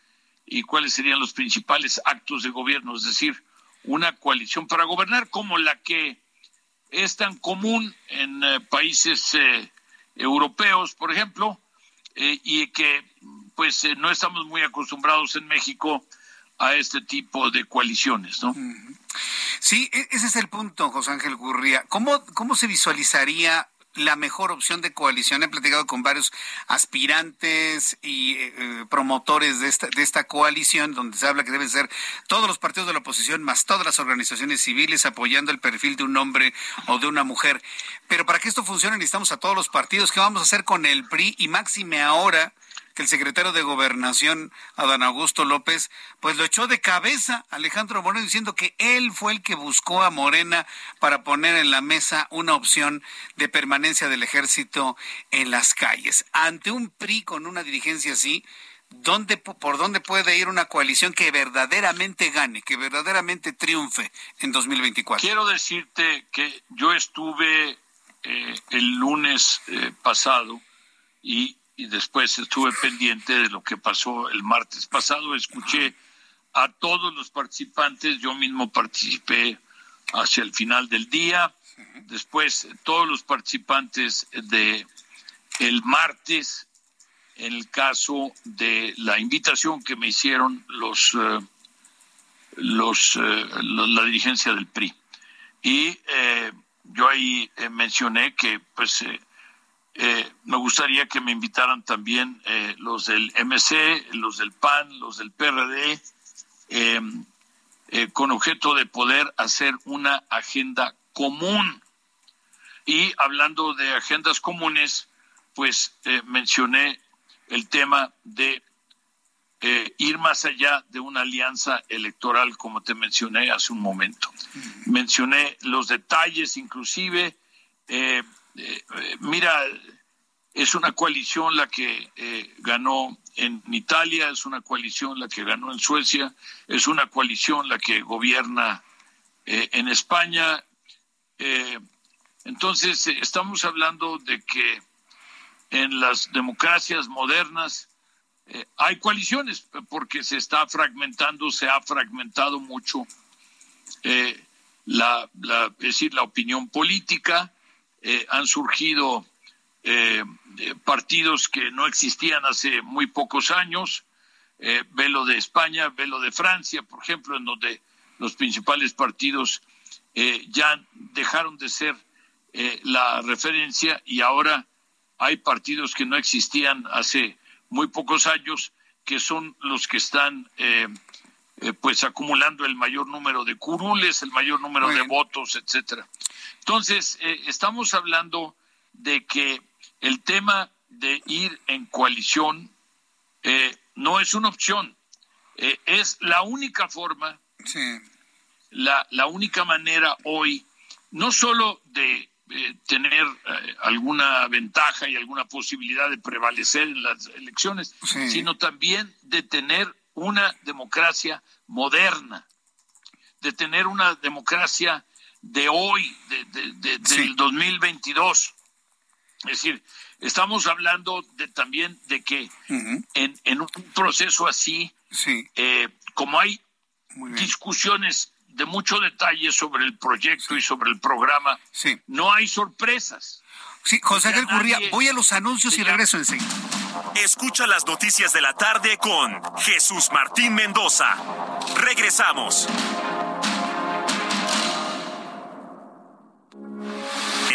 y cuáles serían los principales actos de gobierno, es decir, una coalición para gobernar como la que es tan común en eh, países europeos, por ejemplo, y que pues no estamos muy acostumbrados en México a este tipo de coaliciones, ¿no? Sí, e-, ese es el punto, José Ángel Gurría. ¿Cómo, cómo se visualizaría la mejor opción de coalición. He platicado con varios aspirantes y eh, eh, promotores de esta, de esta coalición, donde se habla que deben ser todos los partidos de la oposición, más todas las organizaciones civiles apoyando el perfil de un hombre o de una mujer. Pero para que esto funcione necesitamos a todos los partidos. ¿Qué vamos a hacer con el PRI? Y máxime ahora que el secretario de Gobernación, Adán Augusto López, pues lo echó de cabeza Alejandro Moreno diciendo que él fue el que buscó a Morena para poner en la mesa una opción de permanencia del ejército en las calles. Ante un PRI con una dirigencia así, ¿dónde, ¿por dónde puede ir una coalición que verdaderamente gane, que verdaderamente triunfe en 2024? Quiero decirte que yo estuve eh, el lunes eh, pasado y y después estuve pendiente de lo que pasó el martes pasado. Escuché a todos los participantes, yo mismo participé hacia el final del día. Después todos los participantes de el martes, en el caso de la invitación que me hicieron los, eh, los, eh, la dirigencia del PRI. Y eh, yo ahí mencioné que pues eh, me gustaría que me invitaran también eh, los del MC, los del PAN, los del PRD, em, eh, con objeto de poder hacer una agenda común. Y hablando de agendas comunes, pues mencioné el tema de ir más allá de una alianza electoral, como te mencioné hace un momento. Mencioné los detalles, inclusive eh, mira, es una coalición la que eh, ganó en Italia, es una coalición la que ganó en Suecia, es una coalición la que gobierna eh, en España. entonces, estamos hablando de que en las democracias modernas hay coaliciones porque se está fragmentando, se ha fragmentado mucho es decir, la opinión política eh, han surgido eh, eh, partidos que no existían hace muy pocos años, velo de España, velo de Francia, por ejemplo, en donde los principales partidos ya dejaron de ser la referencia y ahora hay partidos que no existían hace muy pocos años que son los que están pues acumulando el mayor número de curules, el mayor número de votos, etcétera. Entonces, eh, estamos hablando de que el tema de ir en coalición eh, no es una opción, eh, es la única forma, la, la, única manera hoy, no solo de tener alguna ventaja y alguna posibilidad de prevalecer en las elecciones, sino también de tener una democracia moderna, de tener una democracia de hoy, de, del 2022. Es decir, estamos hablando de, también de que en, en, un proceso así, eh, como hay discusiones de mucho detalle sobre el proyecto y sobre el programa, no hay sorpresas. Sí, José Ángel Gurría, voy a los anuncios y regreso enseguida. Escucha las noticias de la tarde con Jesús Martín Mendoza. Regresamos.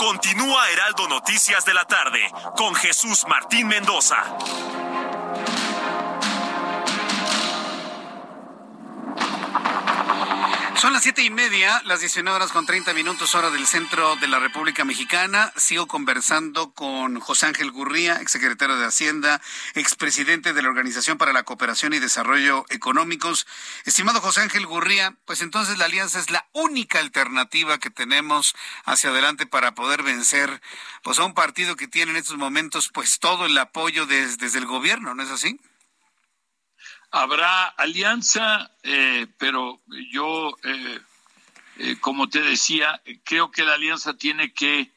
Continúa Heraldo Noticias de la tarde con Jesús Martín Mendoza. Son las siete y media, las 19 horas con 30 minutos, hora del centro de la República Mexicana. Sigo conversando con José Ángel Gurría, exsecretario de Hacienda, expresidente de la Organización para la Cooperación y Desarrollo Económicos. Estimado José Ángel Gurría, pues entonces la alianza es la única alternativa que tenemos hacia adelante para poder vencer pues a un partido que tiene en estos momentos pues todo el apoyo desde el gobierno, ¿no es así? Habrá alianza, eh, pero yo, eh, eh, como te decía, creo que la alianza tiene que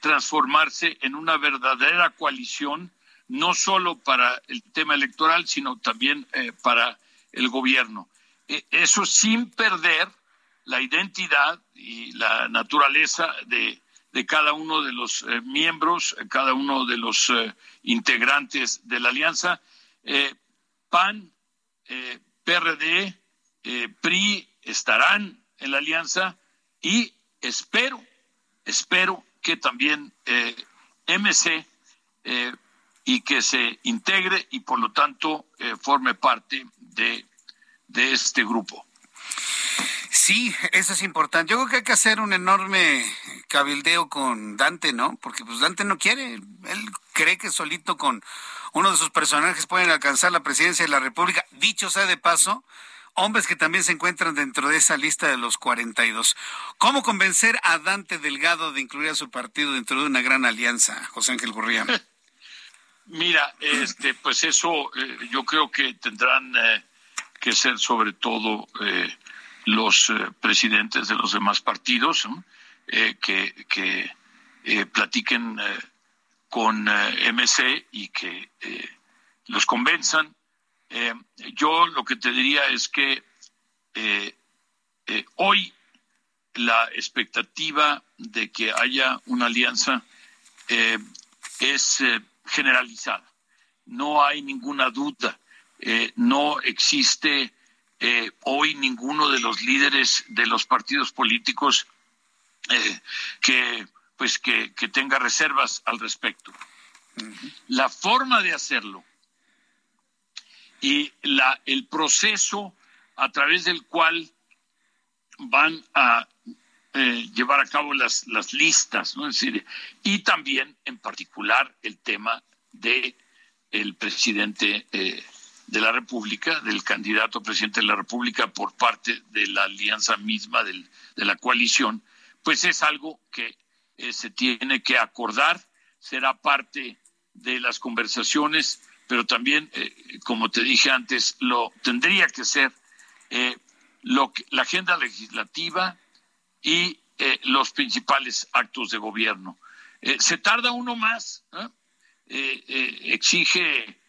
transformarse en una verdadera coalición, no solo para el tema electoral, sino también eh, para el gobierno. E, eso sin perder la identidad y la naturaleza de, cada uno de los eh, miembros, cada uno de los integrantes de la alianza. PRD, PRI estarán en la alianza y espero, espero que también eh, MC eh, y que se integre y por lo tanto eh, forme parte de, de este grupo. Sí, eso es importante. Yo creo que hay que hacer un enorme cabildeo con Dante, ¿no? Porque pues Dante no quiere, él cree que solito con uno de sus personajes pueden alcanzar la presidencia de la República. Dicho sea de paso, hombres que también se encuentran dentro de esa lista de los 42. ¿Cómo convencer a Dante Delgado de incluir a su partido dentro de una gran alianza, José Ángel Gurría? Mira, este, pues eso eh, yo creo que tendrán eh, que ser sobre todo eh, los presidentes de los demás partidos que, que platiquen con MC y que los convenzan eh, yo lo que te diría es que eh, eh, hoy la expectativa de que haya una alianza es generalizada. No hay ninguna duda. no existe hoy ninguno de los líderes de los partidos políticos que pues que, tenga reservas al respecto. La forma de hacerlo y la, el proceso a través del cual van a eh, llevar a cabo las, las listas, ¿no? decir, y también en particular el tema de el presidente eh, de la República, del candidato a presidente de la República por parte de la alianza misma del, de la coalición, pues es algo que eh, se tiene que acordar, será parte de las conversaciones pero también, eh, como te dije antes, lo tendría que ser eh, lo la agenda legislativa y los principales actos de gobierno. se tarda uno más, exige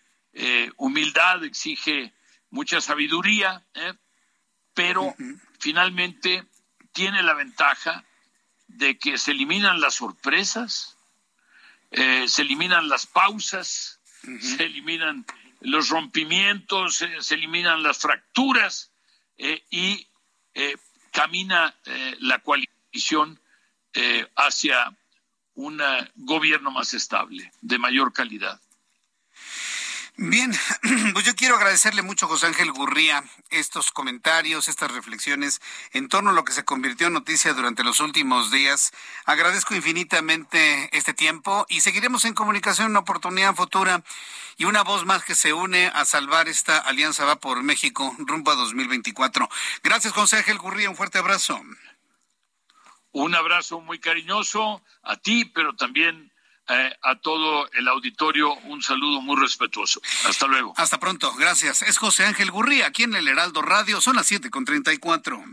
humildad, exige mucha sabiduría, pero finalmente tiene la ventaja de que se eliminan las sorpresas, se eliminan las pausas, se eliminan los rompimientos, se eliminan las fracturas eh, y eh, camina eh, la coalición hacia un gobierno más estable, de mayor calidad. Bien, pues yo quiero agradecerle mucho José Ángel Gurría estos comentarios, estas reflexiones en torno a lo que se convirtió en noticia durante los últimos días. Agradezco infinitamente este tiempo y seguiremos en comunicación una oportunidad futura y una voz más que se une a salvar esta alianza va por México rumbo a 2024. Gracias, José Ángel Gurría, un fuerte abrazo. Un abrazo muy cariñoso a ti, pero también eh, a todo el auditorio un saludo muy respetuoso. Hasta luego. Hasta pronto, gracias. Es José Ángel Gurría, aquí en el Heraldo Radio, son las siete con treinta y cuatro.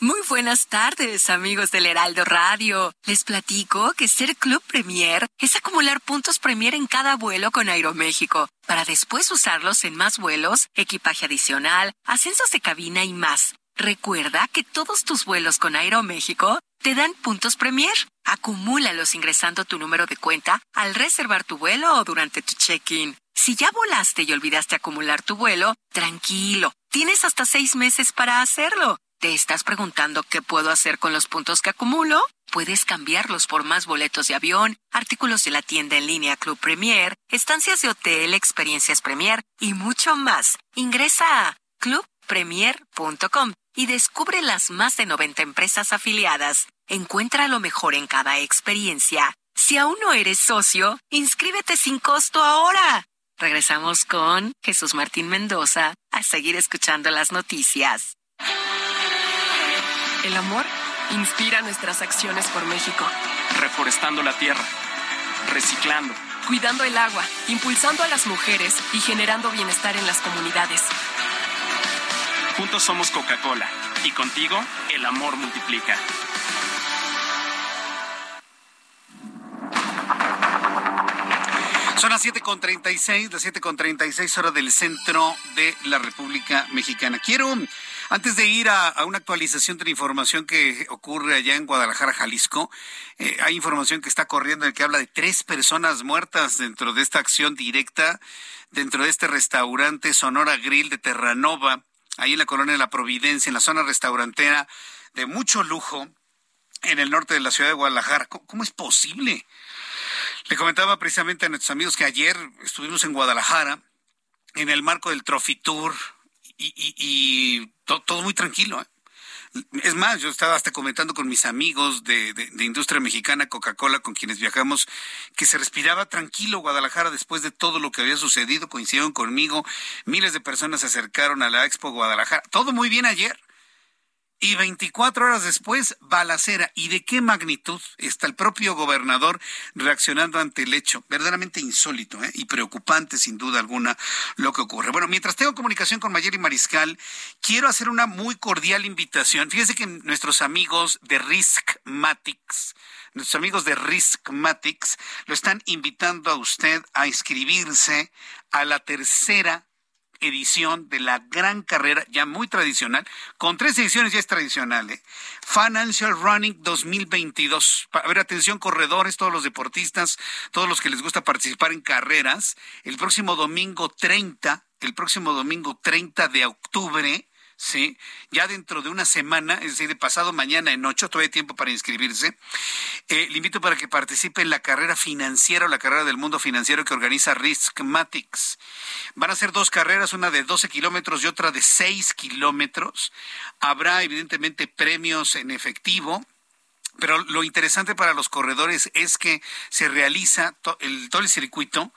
Muy buenas tardes, amigos del Heraldo Radio. Les platico que ser Club Premier es acumular puntos Premier en cada vuelo con Aeroméxico, para después usarlos en más vuelos, equipaje adicional, ascensos de cabina y más. Recuerda que todos tus vuelos con Aeroméxico te dan puntos Premier. Acumúlalos ingresando tu número de cuenta al reservar tu vuelo o durante tu check-in. Si ya volaste y olvidaste acumular tu vuelo, tranquilo, tienes hasta seis meses para hacerlo. ¿Te estás preguntando qué puedo hacer con los puntos que acumulo? Puedes cambiarlos por más boletos de avión, artículos de la tienda en línea Club Premier, estancias de hotel, experiencias Premier y mucho más. Ingresa a clubpremier.com y descubre las más de 90 empresas afiliadas. Encuentra lo mejor en cada experiencia. Si aún no eres socio, inscríbete sin costo ahora. Regresamos con Jesús Martín Mendoza a seguir escuchando las noticias. El amor inspira nuestras acciones por México. Reforestando la tierra, reciclando, cuidando el agua, impulsando a las mujeres y generando bienestar en las comunidades. Juntos somos Coca-Cola y contigo el amor multiplica. Son las 7.36, las 7.36 horas del centro de la República Mexicana. Quiero, antes de ir a, una actualización de la información que ocurre allá en Guadalajara, Jalisco, eh, hay información que está corriendo en que habla de tres personas muertas dentro de esta acción directa, dentro de este restaurante Sonora Grill de Terranova, ahí en la colonia de la Providencia, en la zona restaurantera de mucho lujo, en el norte de la ciudad de Guadalajara. cómo es posible? Le comentaba precisamente a nuestros amigos que ayer estuvimos en Guadalajara en el marco del Trophy Tour y, todo, muy tranquilo. ¿eh? Es más, yo estaba hasta comentando con mis amigos de, de industria mexicana, Coca-Cola, con quienes viajamos, que se respiraba tranquilo Guadalajara después de todo lo que había sucedido. Coincidieron conmigo, miles de personas se acercaron a la Expo Guadalajara. Todo muy bien ayer y 24 horas después, balacera. ¿Y de qué magnitud está el propio gobernador reaccionando ante el hecho? Verdaderamente insólito ¿eh? y preocupante, sin duda alguna, lo que ocurre. Bueno, mientras tengo comunicación con Mayeri Mariscal, quiero hacer una muy cordial invitación. Fíjese que nuestros amigos de Riskmatics, nuestros amigos de Riskmatics, lo están invitando a usted a inscribirse a la tercera edición de la gran carrera, ya muy tradicional, con tres ediciones ya es tradicional, ¿eh? Financial Running 2022. A ver, atención, corredores, todos los deportistas, todos los que les gusta participar en carreras, el próximo domingo 30, el próximo domingo 30 de octubre, ¿sí? Ya dentro de una semana, es decir, de pasado mañana en ocho, todavía hay tiempo para inscribirse. Eh, le invito para que participe en la carrera financiera o la carrera del mundo financiero que organiza Riskmatics. Van a ser dos carreras, una de 12 kilómetros y otra de 6 kilómetros. Habrá evidentemente premios en efectivo. Pero lo interesante para los corredores es que se realiza el, todo el circuito,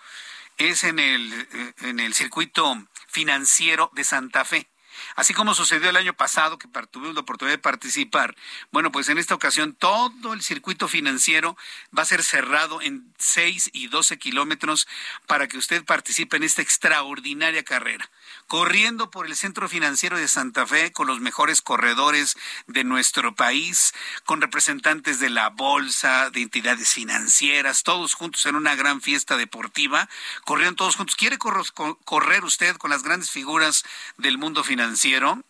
es en el, eh, en el circuito financiero de Santa Fe. Así como sucedió el año pasado que tuvimos la oportunidad de participar, bueno, pues en esta ocasión todo el circuito financiero va a ser cerrado en 6 y 12 kilómetros para que usted participe en esta extraordinaria carrera corriendo por el centro financiero de Santa Fe con los mejores corredores de nuestro país, con representantes de la bolsa, de entidades financieras, todos juntos en una gran fiesta deportiva, corrieron todos juntos. ¿Quiere correr usted con las grandes figuras del mundo financiero?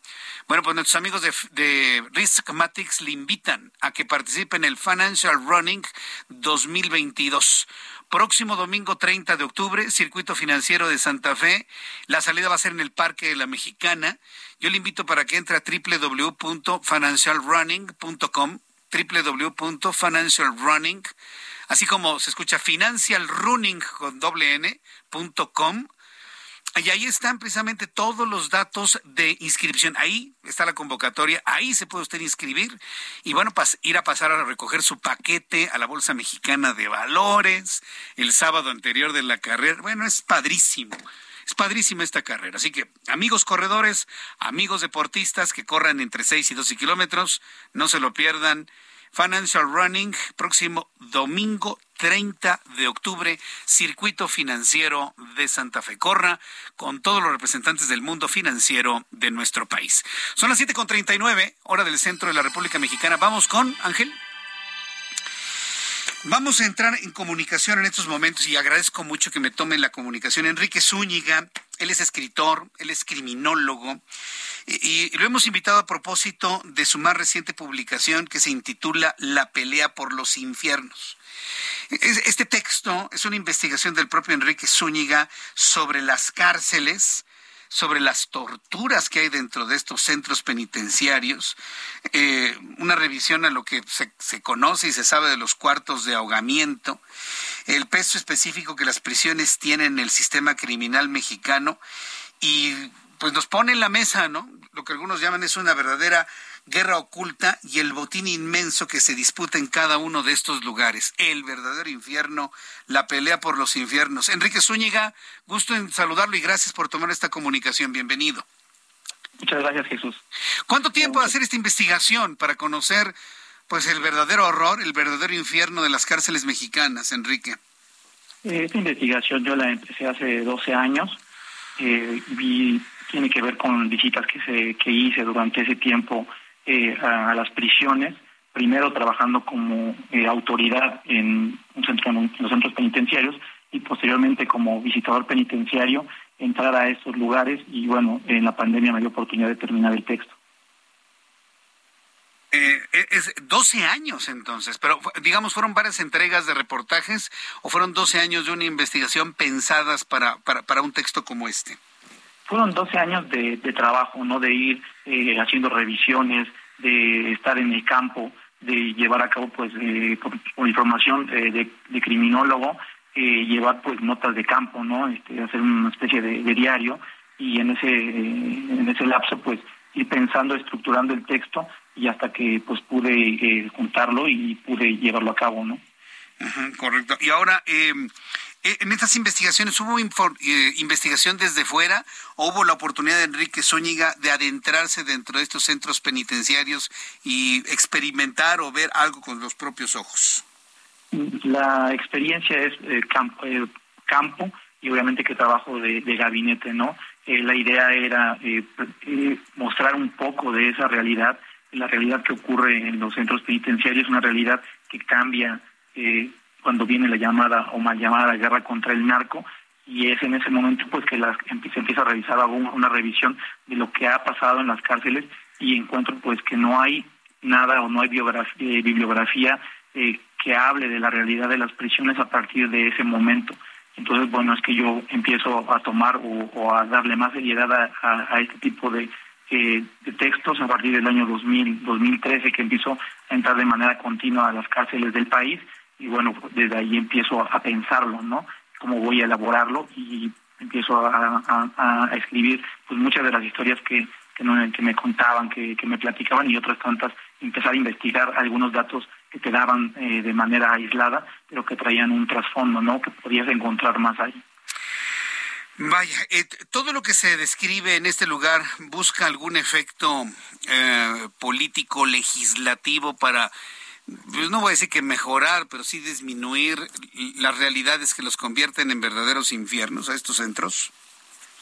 Bueno, pues nuestros amigos de, de Riskmatics le invitan a que participe en el Financial Running 2022. Próximo domingo 30 de octubre, Circuito Financiero de Santa Fe. La salida va a ser en el Parque de la Mexicana. Yo le invito para que entre a www.financialrunning.com, www.financialrunning, así como se escucha financialrunning con doble n.com y ahí están precisamente todos los datos de inscripción. Ahí está la convocatoria, ahí se puede usted inscribir y bueno, ir a pasar a recoger su paquete a la Bolsa Mexicana de Valores el sábado anterior de la carrera. Bueno, es padrísimo. Es padrísima esta carrera. Así que, amigos corredores, amigos deportistas que corran entre 6 y 12 kilómetros, no se lo pierdan. Financial Running, próximo domingo 30 de octubre, Circuito Financiero de Santa Fe. Corra con todos los representantes del mundo financiero de nuestro país. Son las 7.39, hora del centro de la República Mexicana. Vamos con Ángel. Vamos a entrar en comunicación en estos momentos y agradezco mucho que me tomen la comunicación. Enrique Zúñiga, él es escritor, él es criminólogo y, lo hemos invitado a propósito de su más reciente publicación que se intitula La pelea por los infiernos. Este texto es una investigación del propio Enrique Zúñiga sobre las cárceles, sobre las torturas que hay dentro de estos centros penitenciarios, eh, una revisión a lo que se, se, conoce y se sabe de los cuartos de ahogamiento, el peso específico que las prisiones tienen en el sistema criminal mexicano y pues nos pone en la mesa, ¿no? Lo que algunos llaman es una verdadera guerra oculta y el botín inmenso que se disputa en cada uno de estos lugares. El verdadero infierno, la pelea por los infiernos. Enrique Zúñiga, gusto en saludarlo y gracias por tomar esta comunicación. Bienvenido. Muchas gracias, Jesús. ¿Cuánto tiempo de hacer esta investigación para conocer pues el verdadero horror, el verdadero infierno de las cárceles mexicanas, Enrique? Esta investigación yo la empecé hace 12 años. Eh, vi tiene que ver con visitas que, se, que hice durante ese tiempo eh, a, las prisiones, primero trabajando como eh, autoridad en, un centro, en los centros penitenciarios y posteriormente como visitador penitenciario entrar a estos lugares y bueno, en la pandemia me dio oportunidad de terminar el texto. Eh, es 12 años entonces, pero digamos, ¿fueron varias entregas de reportajes o fueron 12 años de una investigación pensadas para, para, para un texto como este? Fueron 12 años de, trabajo, ¿no? De ir eh, haciendo revisiones, de estar en el campo, de llevar a cabo, pues, eh, por, información eh, de, criminólogo, llevar, pues, notas de campo, ¿no? Este, hacer una especie de, de diario y en ese, en ese lapso, pues, ir pensando, estructurando el texto y hasta que pues pude eh, juntarlo y pude llevarlo a cabo, ¿no? correcto. Y ahora, eh, en estas investigaciones, ¿hubo eh, investigación desde fuera o hubo la oportunidad de Enrique Zúñiga de adentrarse dentro de estos centros penitenciarios y experimentar o ver algo con los propios ojos? La experiencia es campo, campo y obviamente que trabajo de, de gabinete, ¿no? la idea era mostrar un poco de esa realidad la realidad que ocurre en los centros penitenciarios, una realidad que cambia eh, cuando viene la llamada o mal llamada guerra contra el narco y es en ese momento pues que la, se empieza a realizar una revisión de lo que ha pasado en las cárceles y encuentro pues que no hay nada o no hay biografía, bibliografía eh, que hable de la realidad de las prisiones a partir de ese momento. Entonces, bueno, es que yo empiezo a tomar o, a darle más seriedad a este tipo de, de textos a partir del año 2000, 2013 que empezó a entrar de manera continua a las cárceles del país y bueno, desde ahí empiezo a, pensarlo, ¿no? Cómo voy a elaborarlo y empiezo a, escribir pues muchas de las historias que, que, me contaban, que, que, me platicaban y otras tantas, empezar a investigar algunos datos que te daban eh, de manera aislada, pero que traían un trasfondo, ¿no? Que podías encontrar más ahí. Vaya, eh, todo lo que se describe en este lugar busca algún efecto eh, político, legislativo para, pues no voy a decir que mejorar, pero sí disminuir las realidades que los convierten en verdaderos infiernos a estos centros.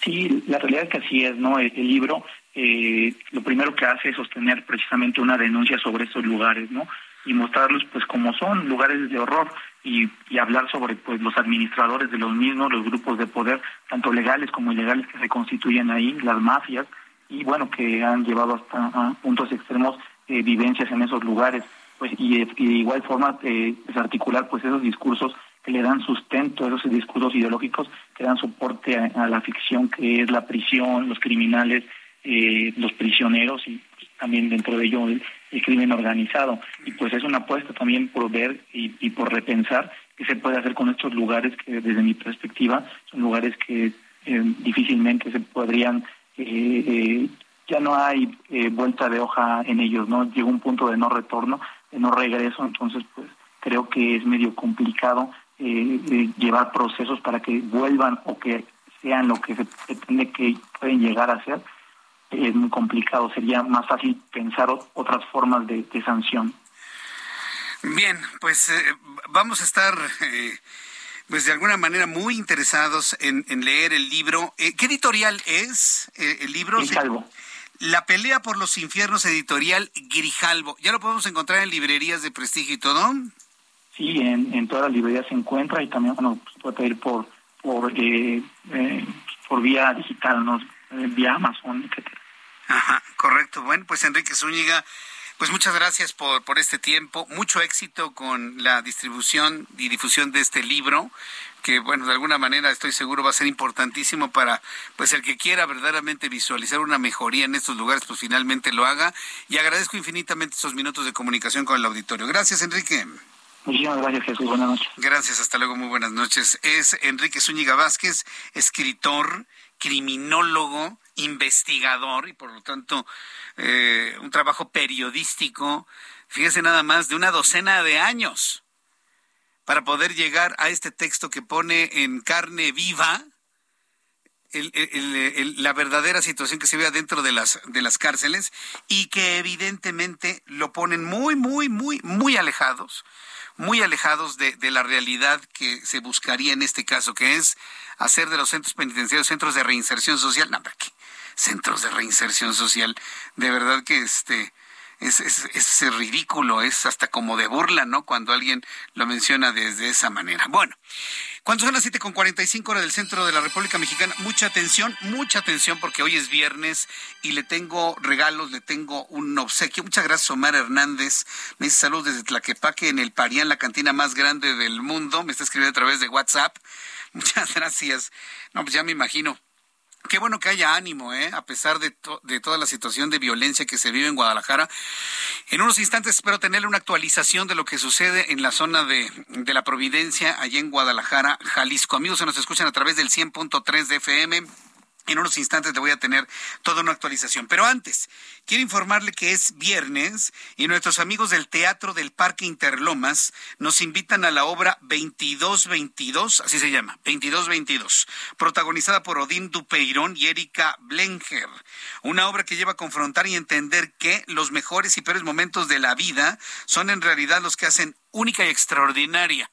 Sí, la realidad es que así es, ¿no? El, libro eh, lo primero que hace es sostener precisamente una denuncia sobre estos lugares, ¿no? Y mostrarlos pues como son lugares de horror y, hablar sobre pues los administradores de los mismos, los grupos de poder, tanto legales como ilegales que se constituyen ahí, las mafias, y bueno, que han llevado hasta puntos extremos eh, vivencias en esos lugares, pues y, de igual forma eh, desarticular pues esos discursos que le dan sustento, esos discursos ideológicos que dan soporte a, la ficción que es la prisión, los criminales, eh, los prisioneros y también dentro de ello el, crimen organizado. Y pues es una apuesta también por ver y, por repensar qué se puede hacer con estos lugares que desde mi perspectiva son lugares que eh, difícilmente se podrían, eh, eh, ya no hay vuelta de hoja en ellos, ¿no? Llega un punto de no retorno, no regreso, entonces pues creo que es medio complicado llevar procesos para que vuelvan o que sean lo que se pretende que pueden llegar a ser es muy complicado. Sería más fácil pensar otras formas de, sanción. Bien, pues eh, vamos a estar, eh, pues de alguna manera muy interesados en, leer el libro. Eh, ¿Qué editorial es el libro? Grijalvo. La pelea por los infiernos, editorial Grijalvo. ¿Ya lo podemos encontrar en librerías de prestigio y todo? Sí, en, en todas las librerías se encuentra y también bueno, puede pedir por por por vía digital, ¿no? vía Amazon, etcétera. Ajá, correcto. Bueno, pues Enrique Zúñiga, pues muchas gracias por, por este tiempo. Mucho éxito con la distribución y difusión de este libro que bueno, de alguna manera estoy seguro va a ser importantísimo para pues el que quiera verdaderamente visualizar una mejoría en estos lugares, pues finalmente lo haga. Y agradezco infinitamente estos minutos de comunicación con el auditorio. Gracias, Enrique. Muchísimas gracias, Jesús. Buenas noches. Gracias, hasta luego, muy buenas noches. Es Enrique Zúñiga Vázquez, escritor, criminólogo, investigador y por lo tanto eh, un trabajo periodístico, fíjese nada más, de una docena de años para poder llegar a este texto que pone en carne viva la verdadera situación que se ve dentro de las, de las cárceles y que evidentemente lo ponen muy, muy, muy, muy alejados, muy alejados de, de la realidad que se buscaría en este caso, que es hacer de los centros penitenciarios centros de reinserción social. No, ¿qué? centros de reinserción social. De verdad que este es, es, es ridículo, es hasta como de burla, ¿no? Cuando alguien lo menciona desde esa manera. Bueno, cuando son las 7 con 45 horas del centro de la República Mexicana, mucha atención, mucha atención porque hoy es viernes y le tengo regalos, le tengo un obsequio. Muchas gracias, Omar Hernández. Me dice salud desde Tlaquepaque en el Parián, la cantina más grande del mundo. Me está escribiendo a través de WhatsApp. Muchas gracias. No, pues ya me imagino. Qué bueno que haya ánimo, ¿eh? a pesar de, toda la situación de violencia que se vive en Guadalajara. En unos instantes espero tenerle una actualización de lo que sucede en la zona de, de la Providencia, allá en Guadalajara, Jalisco. Amigos, se nos escuchan a través del 100.3 de FM en unos instantes le voy a tener toda una actualización. Pero antes, quiero informarle que es viernes y nuestros amigos del Teatro del Parque Interlomas nos invitan a la obra 2222, así se llama, 2222, protagonizada por Odín Dupeirón y Erika Blenger. Una obra que lleva a confrontar y entender que los mejores y peores momentos de la vida son en realidad los que hacen única y extraordinaria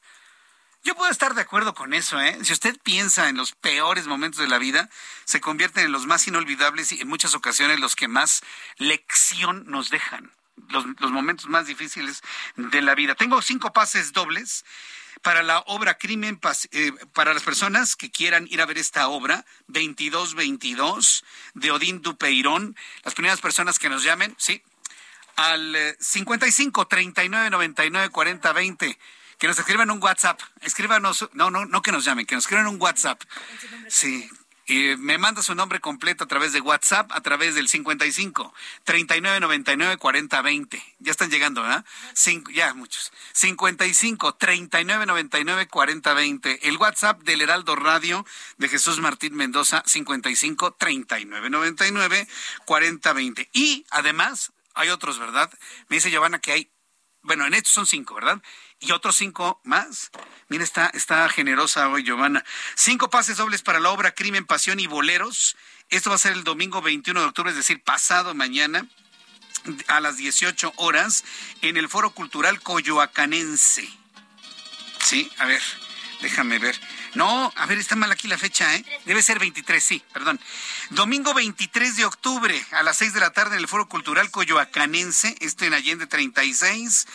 yo puedo estar de acuerdo con eso, ¿eh? Si usted piensa en los peores momentos de la vida, se convierten en los más inolvidables y en muchas ocasiones los que más lección nos dejan. Los, momentos más difíciles de la vida. Tengo cinco pases dobles para la obra Crimen, eh, para las personas que quieran ir a ver esta obra, 2222 de Odín Dupeirón. Las primeras personas que nos llamen, sí, al 55 39 99 40 20 que nos escriban un WhatsApp. Escríbanos, no, no, no que nos llamen, que nos escriban un WhatsApp. Sí. Y me manda su nombre completo a través de WhatsApp, a través del 55 39 99 40 20. Ya están llegando, ¿verdad? ya, muchos. 55 39 99 40 20. El WhatsApp del Heraldo Radio de Jesús Martín Mendoza, 55 39 99 40 20. Y además, hay otros, ¿verdad? Me dice Giovanna que hay, bueno, en estos son cinco, ¿verdad? Y otros cinco más. Mira, está, está generosa hoy, Giovanna. Cinco pases dobles para la obra Crimen, Pasión y Boleros. Esto va a ser el domingo 21 de octubre, es decir, pasado mañana a las 18 horas en el Foro Cultural Coyoacanense. Sí, a ver, déjame ver. No, a ver, está mal aquí la fecha, ¿eh? Debe ser 23, sí, perdón. Domingo 23 de octubre a las 6 de la tarde en el Foro Cultural Coyoacanense, esto en Allende 36.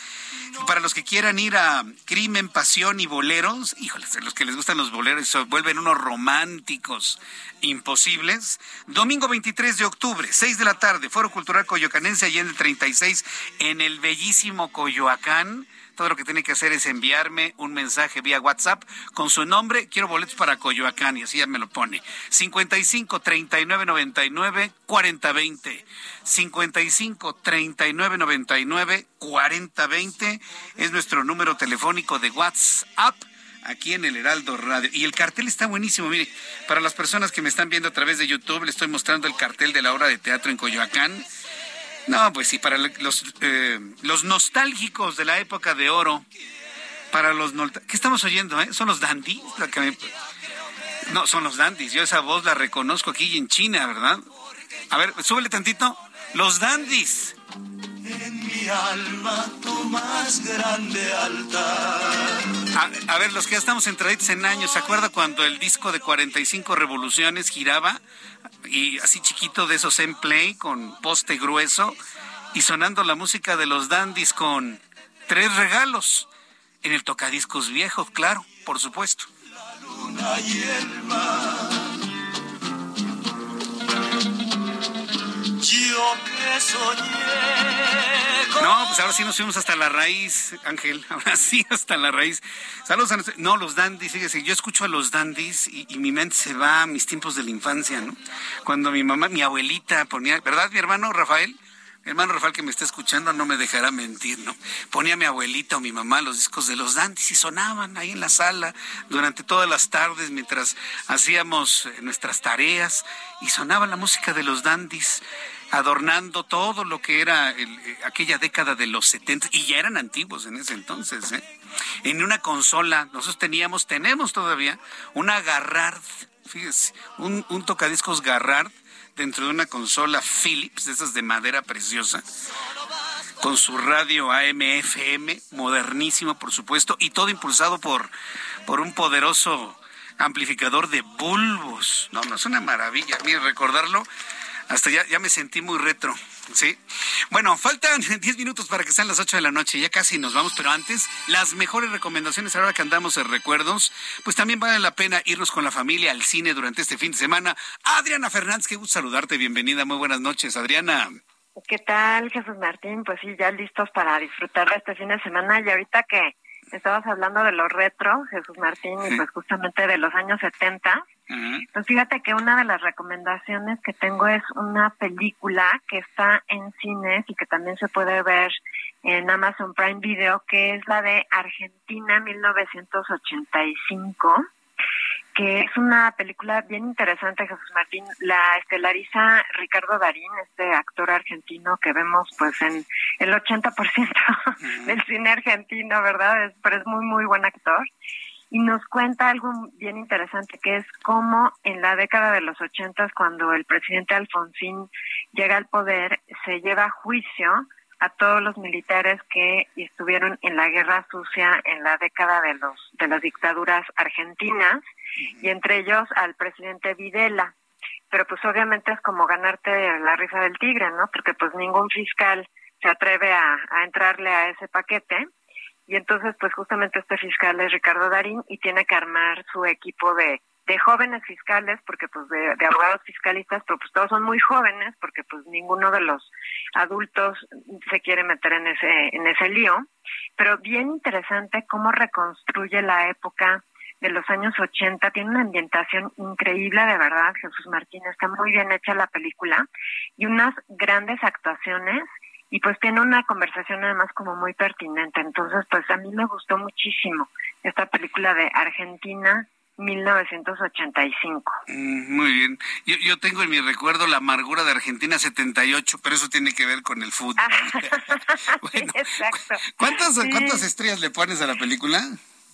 Para los que quieran ir a Crimen, Pasión y Boleros, híjoles, los que les gustan los boleros se vuelven unos románticos imposibles. Domingo 23 de octubre, 6 de la tarde, Foro Cultural Coyoacanense, Allende 36, en el bellísimo Coyoacán todo lo que tiene que hacer es enviarme un mensaje vía WhatsApp con su nombre. Quiero boletos para Coyoacán y así ya me lo pone. 55 39 99 40 20. 55 39 99 40 20 es nuestro número telefónico de WhatsApp aquí en el Heraldo Radio. Y el cartel está buenísimo, mire, para las personas que me están viendo a través de YouTube, le estoy mostrando el cartel de la obra de teatro en Coyoacán. No, pues sí, para los, eh, los nostálgicos de la época de oro, para los... ¿Qué estamos oyendo? Eh? ¿Son los dandies? No, son los dandies. Yo esa voz la reconozco aquí en China, ¿verdad? A ver, súbele tantito. Los dandies. En mi alma tu más grande altar. A, ver, los que ya estamos entraditos en años, ¿se acuerda cuando el disco de 45 revoluciones giraba? Y así chiquito de esos en play con poste grueso y sonando la música de los dandies con tres regalos en el tocadiscos viejo, claro, por supuesto. La luna y el mar Yo que soñé. No, pues ahora sí nos fuimos hasta la raíz, Ángel. Ahora sí, hasta la raíz. Saludos a No, los dandies, fíjese, yo escucho a los dandies y, y, mi mente se va a mis tiempos de la infancia, ¿no? Cuando mi mamá, mi abuelita ponía, ¿verdad, mi hermano Rafael? Hermano Rafael que me está escuchando no me dejará mentir, ¿no? Ponía mi abuelita o mi mamá los discos de los Dandies y sonaban ahí en la sala durante todas las tardes mientras hacíamos eh, nuestras tareas y sonaba la música de los Dandies adornando todo lo que era eh, aquella década de los 70 y ya eran antiguos en ese entonces. ¿eh? En una consola nosotros teníamos, tenemos todavía una Garrard, fíjese, un, un tocadiscos Garrard dentro de una consola Philips, de esas de madera preciosa, con su radio AM-FM, modernísimo por supuesto, y todo impulsado por, por un poderoso amplificador de bulbos. No, no es una maravilla. Mire, recordarlo, hasta ya, ya me sentí muy retro. Sí. Bueno, faltan 10 minutos para que sean las 8 de la noche. Ya casi nos vamos, pero antes, las mejores recomendaciones ahora que andamos en recuerdos, pues también vale la pena irnos con la familia al cine durante este fin de semana. Adriana Fernández, qué gusto saludarte. Bienvenida. Muy buenas noches, Adriana. ¿Qué tal, Jesús Martín? Pues sí, ya listos para disfrutar de este fin de semana. Y ahorita que estabas hablando de lo retro, Jesús Martín, y pues justamente de los años 70, pues fíjate que una de las recomendaciones que tengo es una película que está en cines y que también se puede ver en Amazon Prime Video, que es la de Argentina 1985 que es una película bien interesante, Jesús Martín. La estelariza Ricardo Darín, este actor argentino que vemos pues en el 80% del cine argentino, ¿verdad? Es, pero es muy, muy buen actor. Y nos cuenta algo bien interesante, que es cómo en la década de los 80, cuando el presidente Alfonsín llega al poder, se lleva a juicio a todos los militares que estuvieron en la guerra sucia en la década de los de las dictaduras argentinas y entre ellos al presidente Videla. Pero pues obviamente es como ganarte la risa del tigre, ¿no? Porque pues ningún fiscal se atreve a, a entrarle a ese paquete. Y entonces pues justamente este fiscal es Ricardo Darín y tiene que armar su equipo de de jóvenes fiscales, porque pues de, de, abogados fiscalistas, pero pues todos son muy jóvenes, porque pues ninguno de los adultos se quiere meter en ese, en ese lío. Pero bien interesante cómo reconstruye la época de los años 80, tiene una ambientación increíble, de verdad, Jesús Martín, está muy bien hecha la película, y unas grandes actuaciones, y pues tiene una conversación además como muy pertinente. Entonces, pues a mí me gustó muchísimo esta película de Argentina 1985. Mm, muy bien. Yo, yo tengo en mi recuerdo la amargura de Argentina 78, pero eso tiene que ver con el fútbol. bueno, exacto. ¿cuántas, sí. ¿Cuántas estrellas le pones a la película?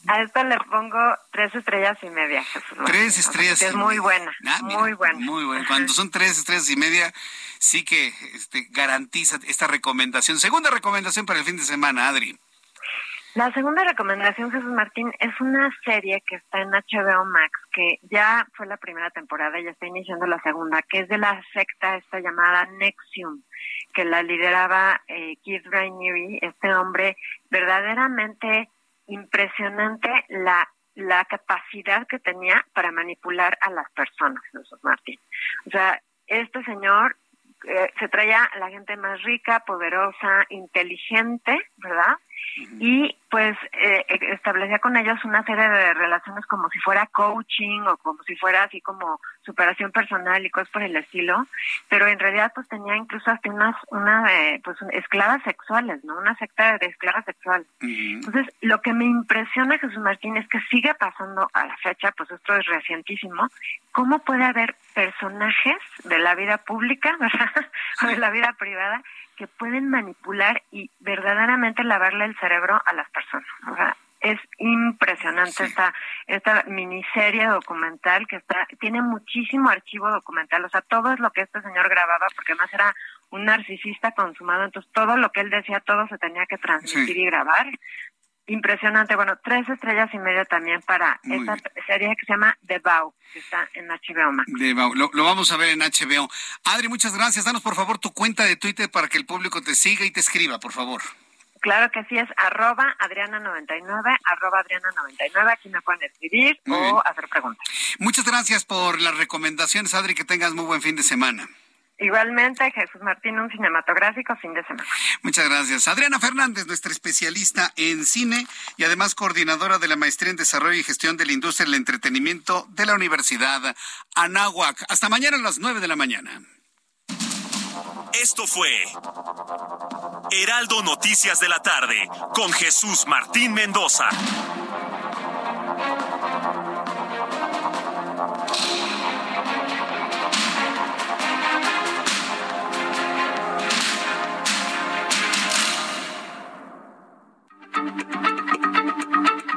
A esta le pongo tres estrellas y media. Jesús tres estrellas. Es muy buena, ah, mira, muy buena. Muy buena. Cuando son tres estrellas y media, sí que este, garantiza esta recomendación. Segunda recomendación para el fin de semana, Adri. La segunda recomendación, Jesús Martín, es una serie que está en HBO Max, que ya fue la primera temporada y ya está iniciando la segunda, que es de la secta esta llamada Nexium, que la lideraba eh, Keith Raniere, este hombre verdaderamente impresionante la la capacidad que tenía para manipular a las personas, Jesús Martín. O sea, este señor eh, se traía la gente más rica, poderosa, inteligente, ¿verdad? Y pues eh, establecía con ellos una serie de relaciones como si fuera coaching o como si fuera así como superación personal y cosas por el estilo, pero en realidad pues tenía incluso hasta unas una eh, pues esclavas sexuales, ¿no? Una secta de esclavas sexuales. Uh -huh. Entonces, lo que me impresiona Jesús Martín es que sigue pasando a la fecha, pues esto es recientísimo, cómo puede haber personajes de la vida pública, ¿verdad? o de la vida privada que pueden manipular y verdaderamente lavarle el cerebro a las personas. O sea, es impresionante sí. esta esta miniserie documental que está tiene muchísimo archivo documental, o sea, todo es lo que este señor grababa porque además era un narcisista consumado, entonces todo lo que él decía, todo se tenía que transmitir sí. y grabar. Impresionante, bueno, tres estrellas y media también para Muy esta bien. serie que se llama The Vow, que está en HBO Max. The Vow, lo, lo, vamos a ver en HBO. Adri, muchas gracias. Danos por favor tu cuenta de Twitter para que el público te siga y te escriba, por favor. Claro que sí, es arroba Adriana99, arroba Adriana99, aquí me pueden escribir muy o bien. hacer preguntas. Muchas gracias por las recomendaciones, Adri, que tengas muy buen fin de semana. Igualmente, Jesús Martín, un cinematográfico fin de semana. Muchas gracias. Adriana Fernández, nuestra especialista en cine y además coordinadora de la Maestría en Desarrollo y Gestión de la Industria del Entretenimiento de la Universidad Anáhuac. Hasta mañana a las nueve de la mañana. Esto fue Heraldo Noticias de la tarde con Jesús Martín Mendoza.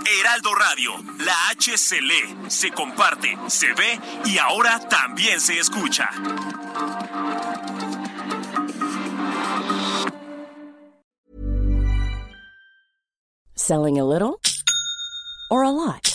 Heraldo Radio, la H se lee, se comparte, se ve y ahora también se escucha. Selling a little or a lot?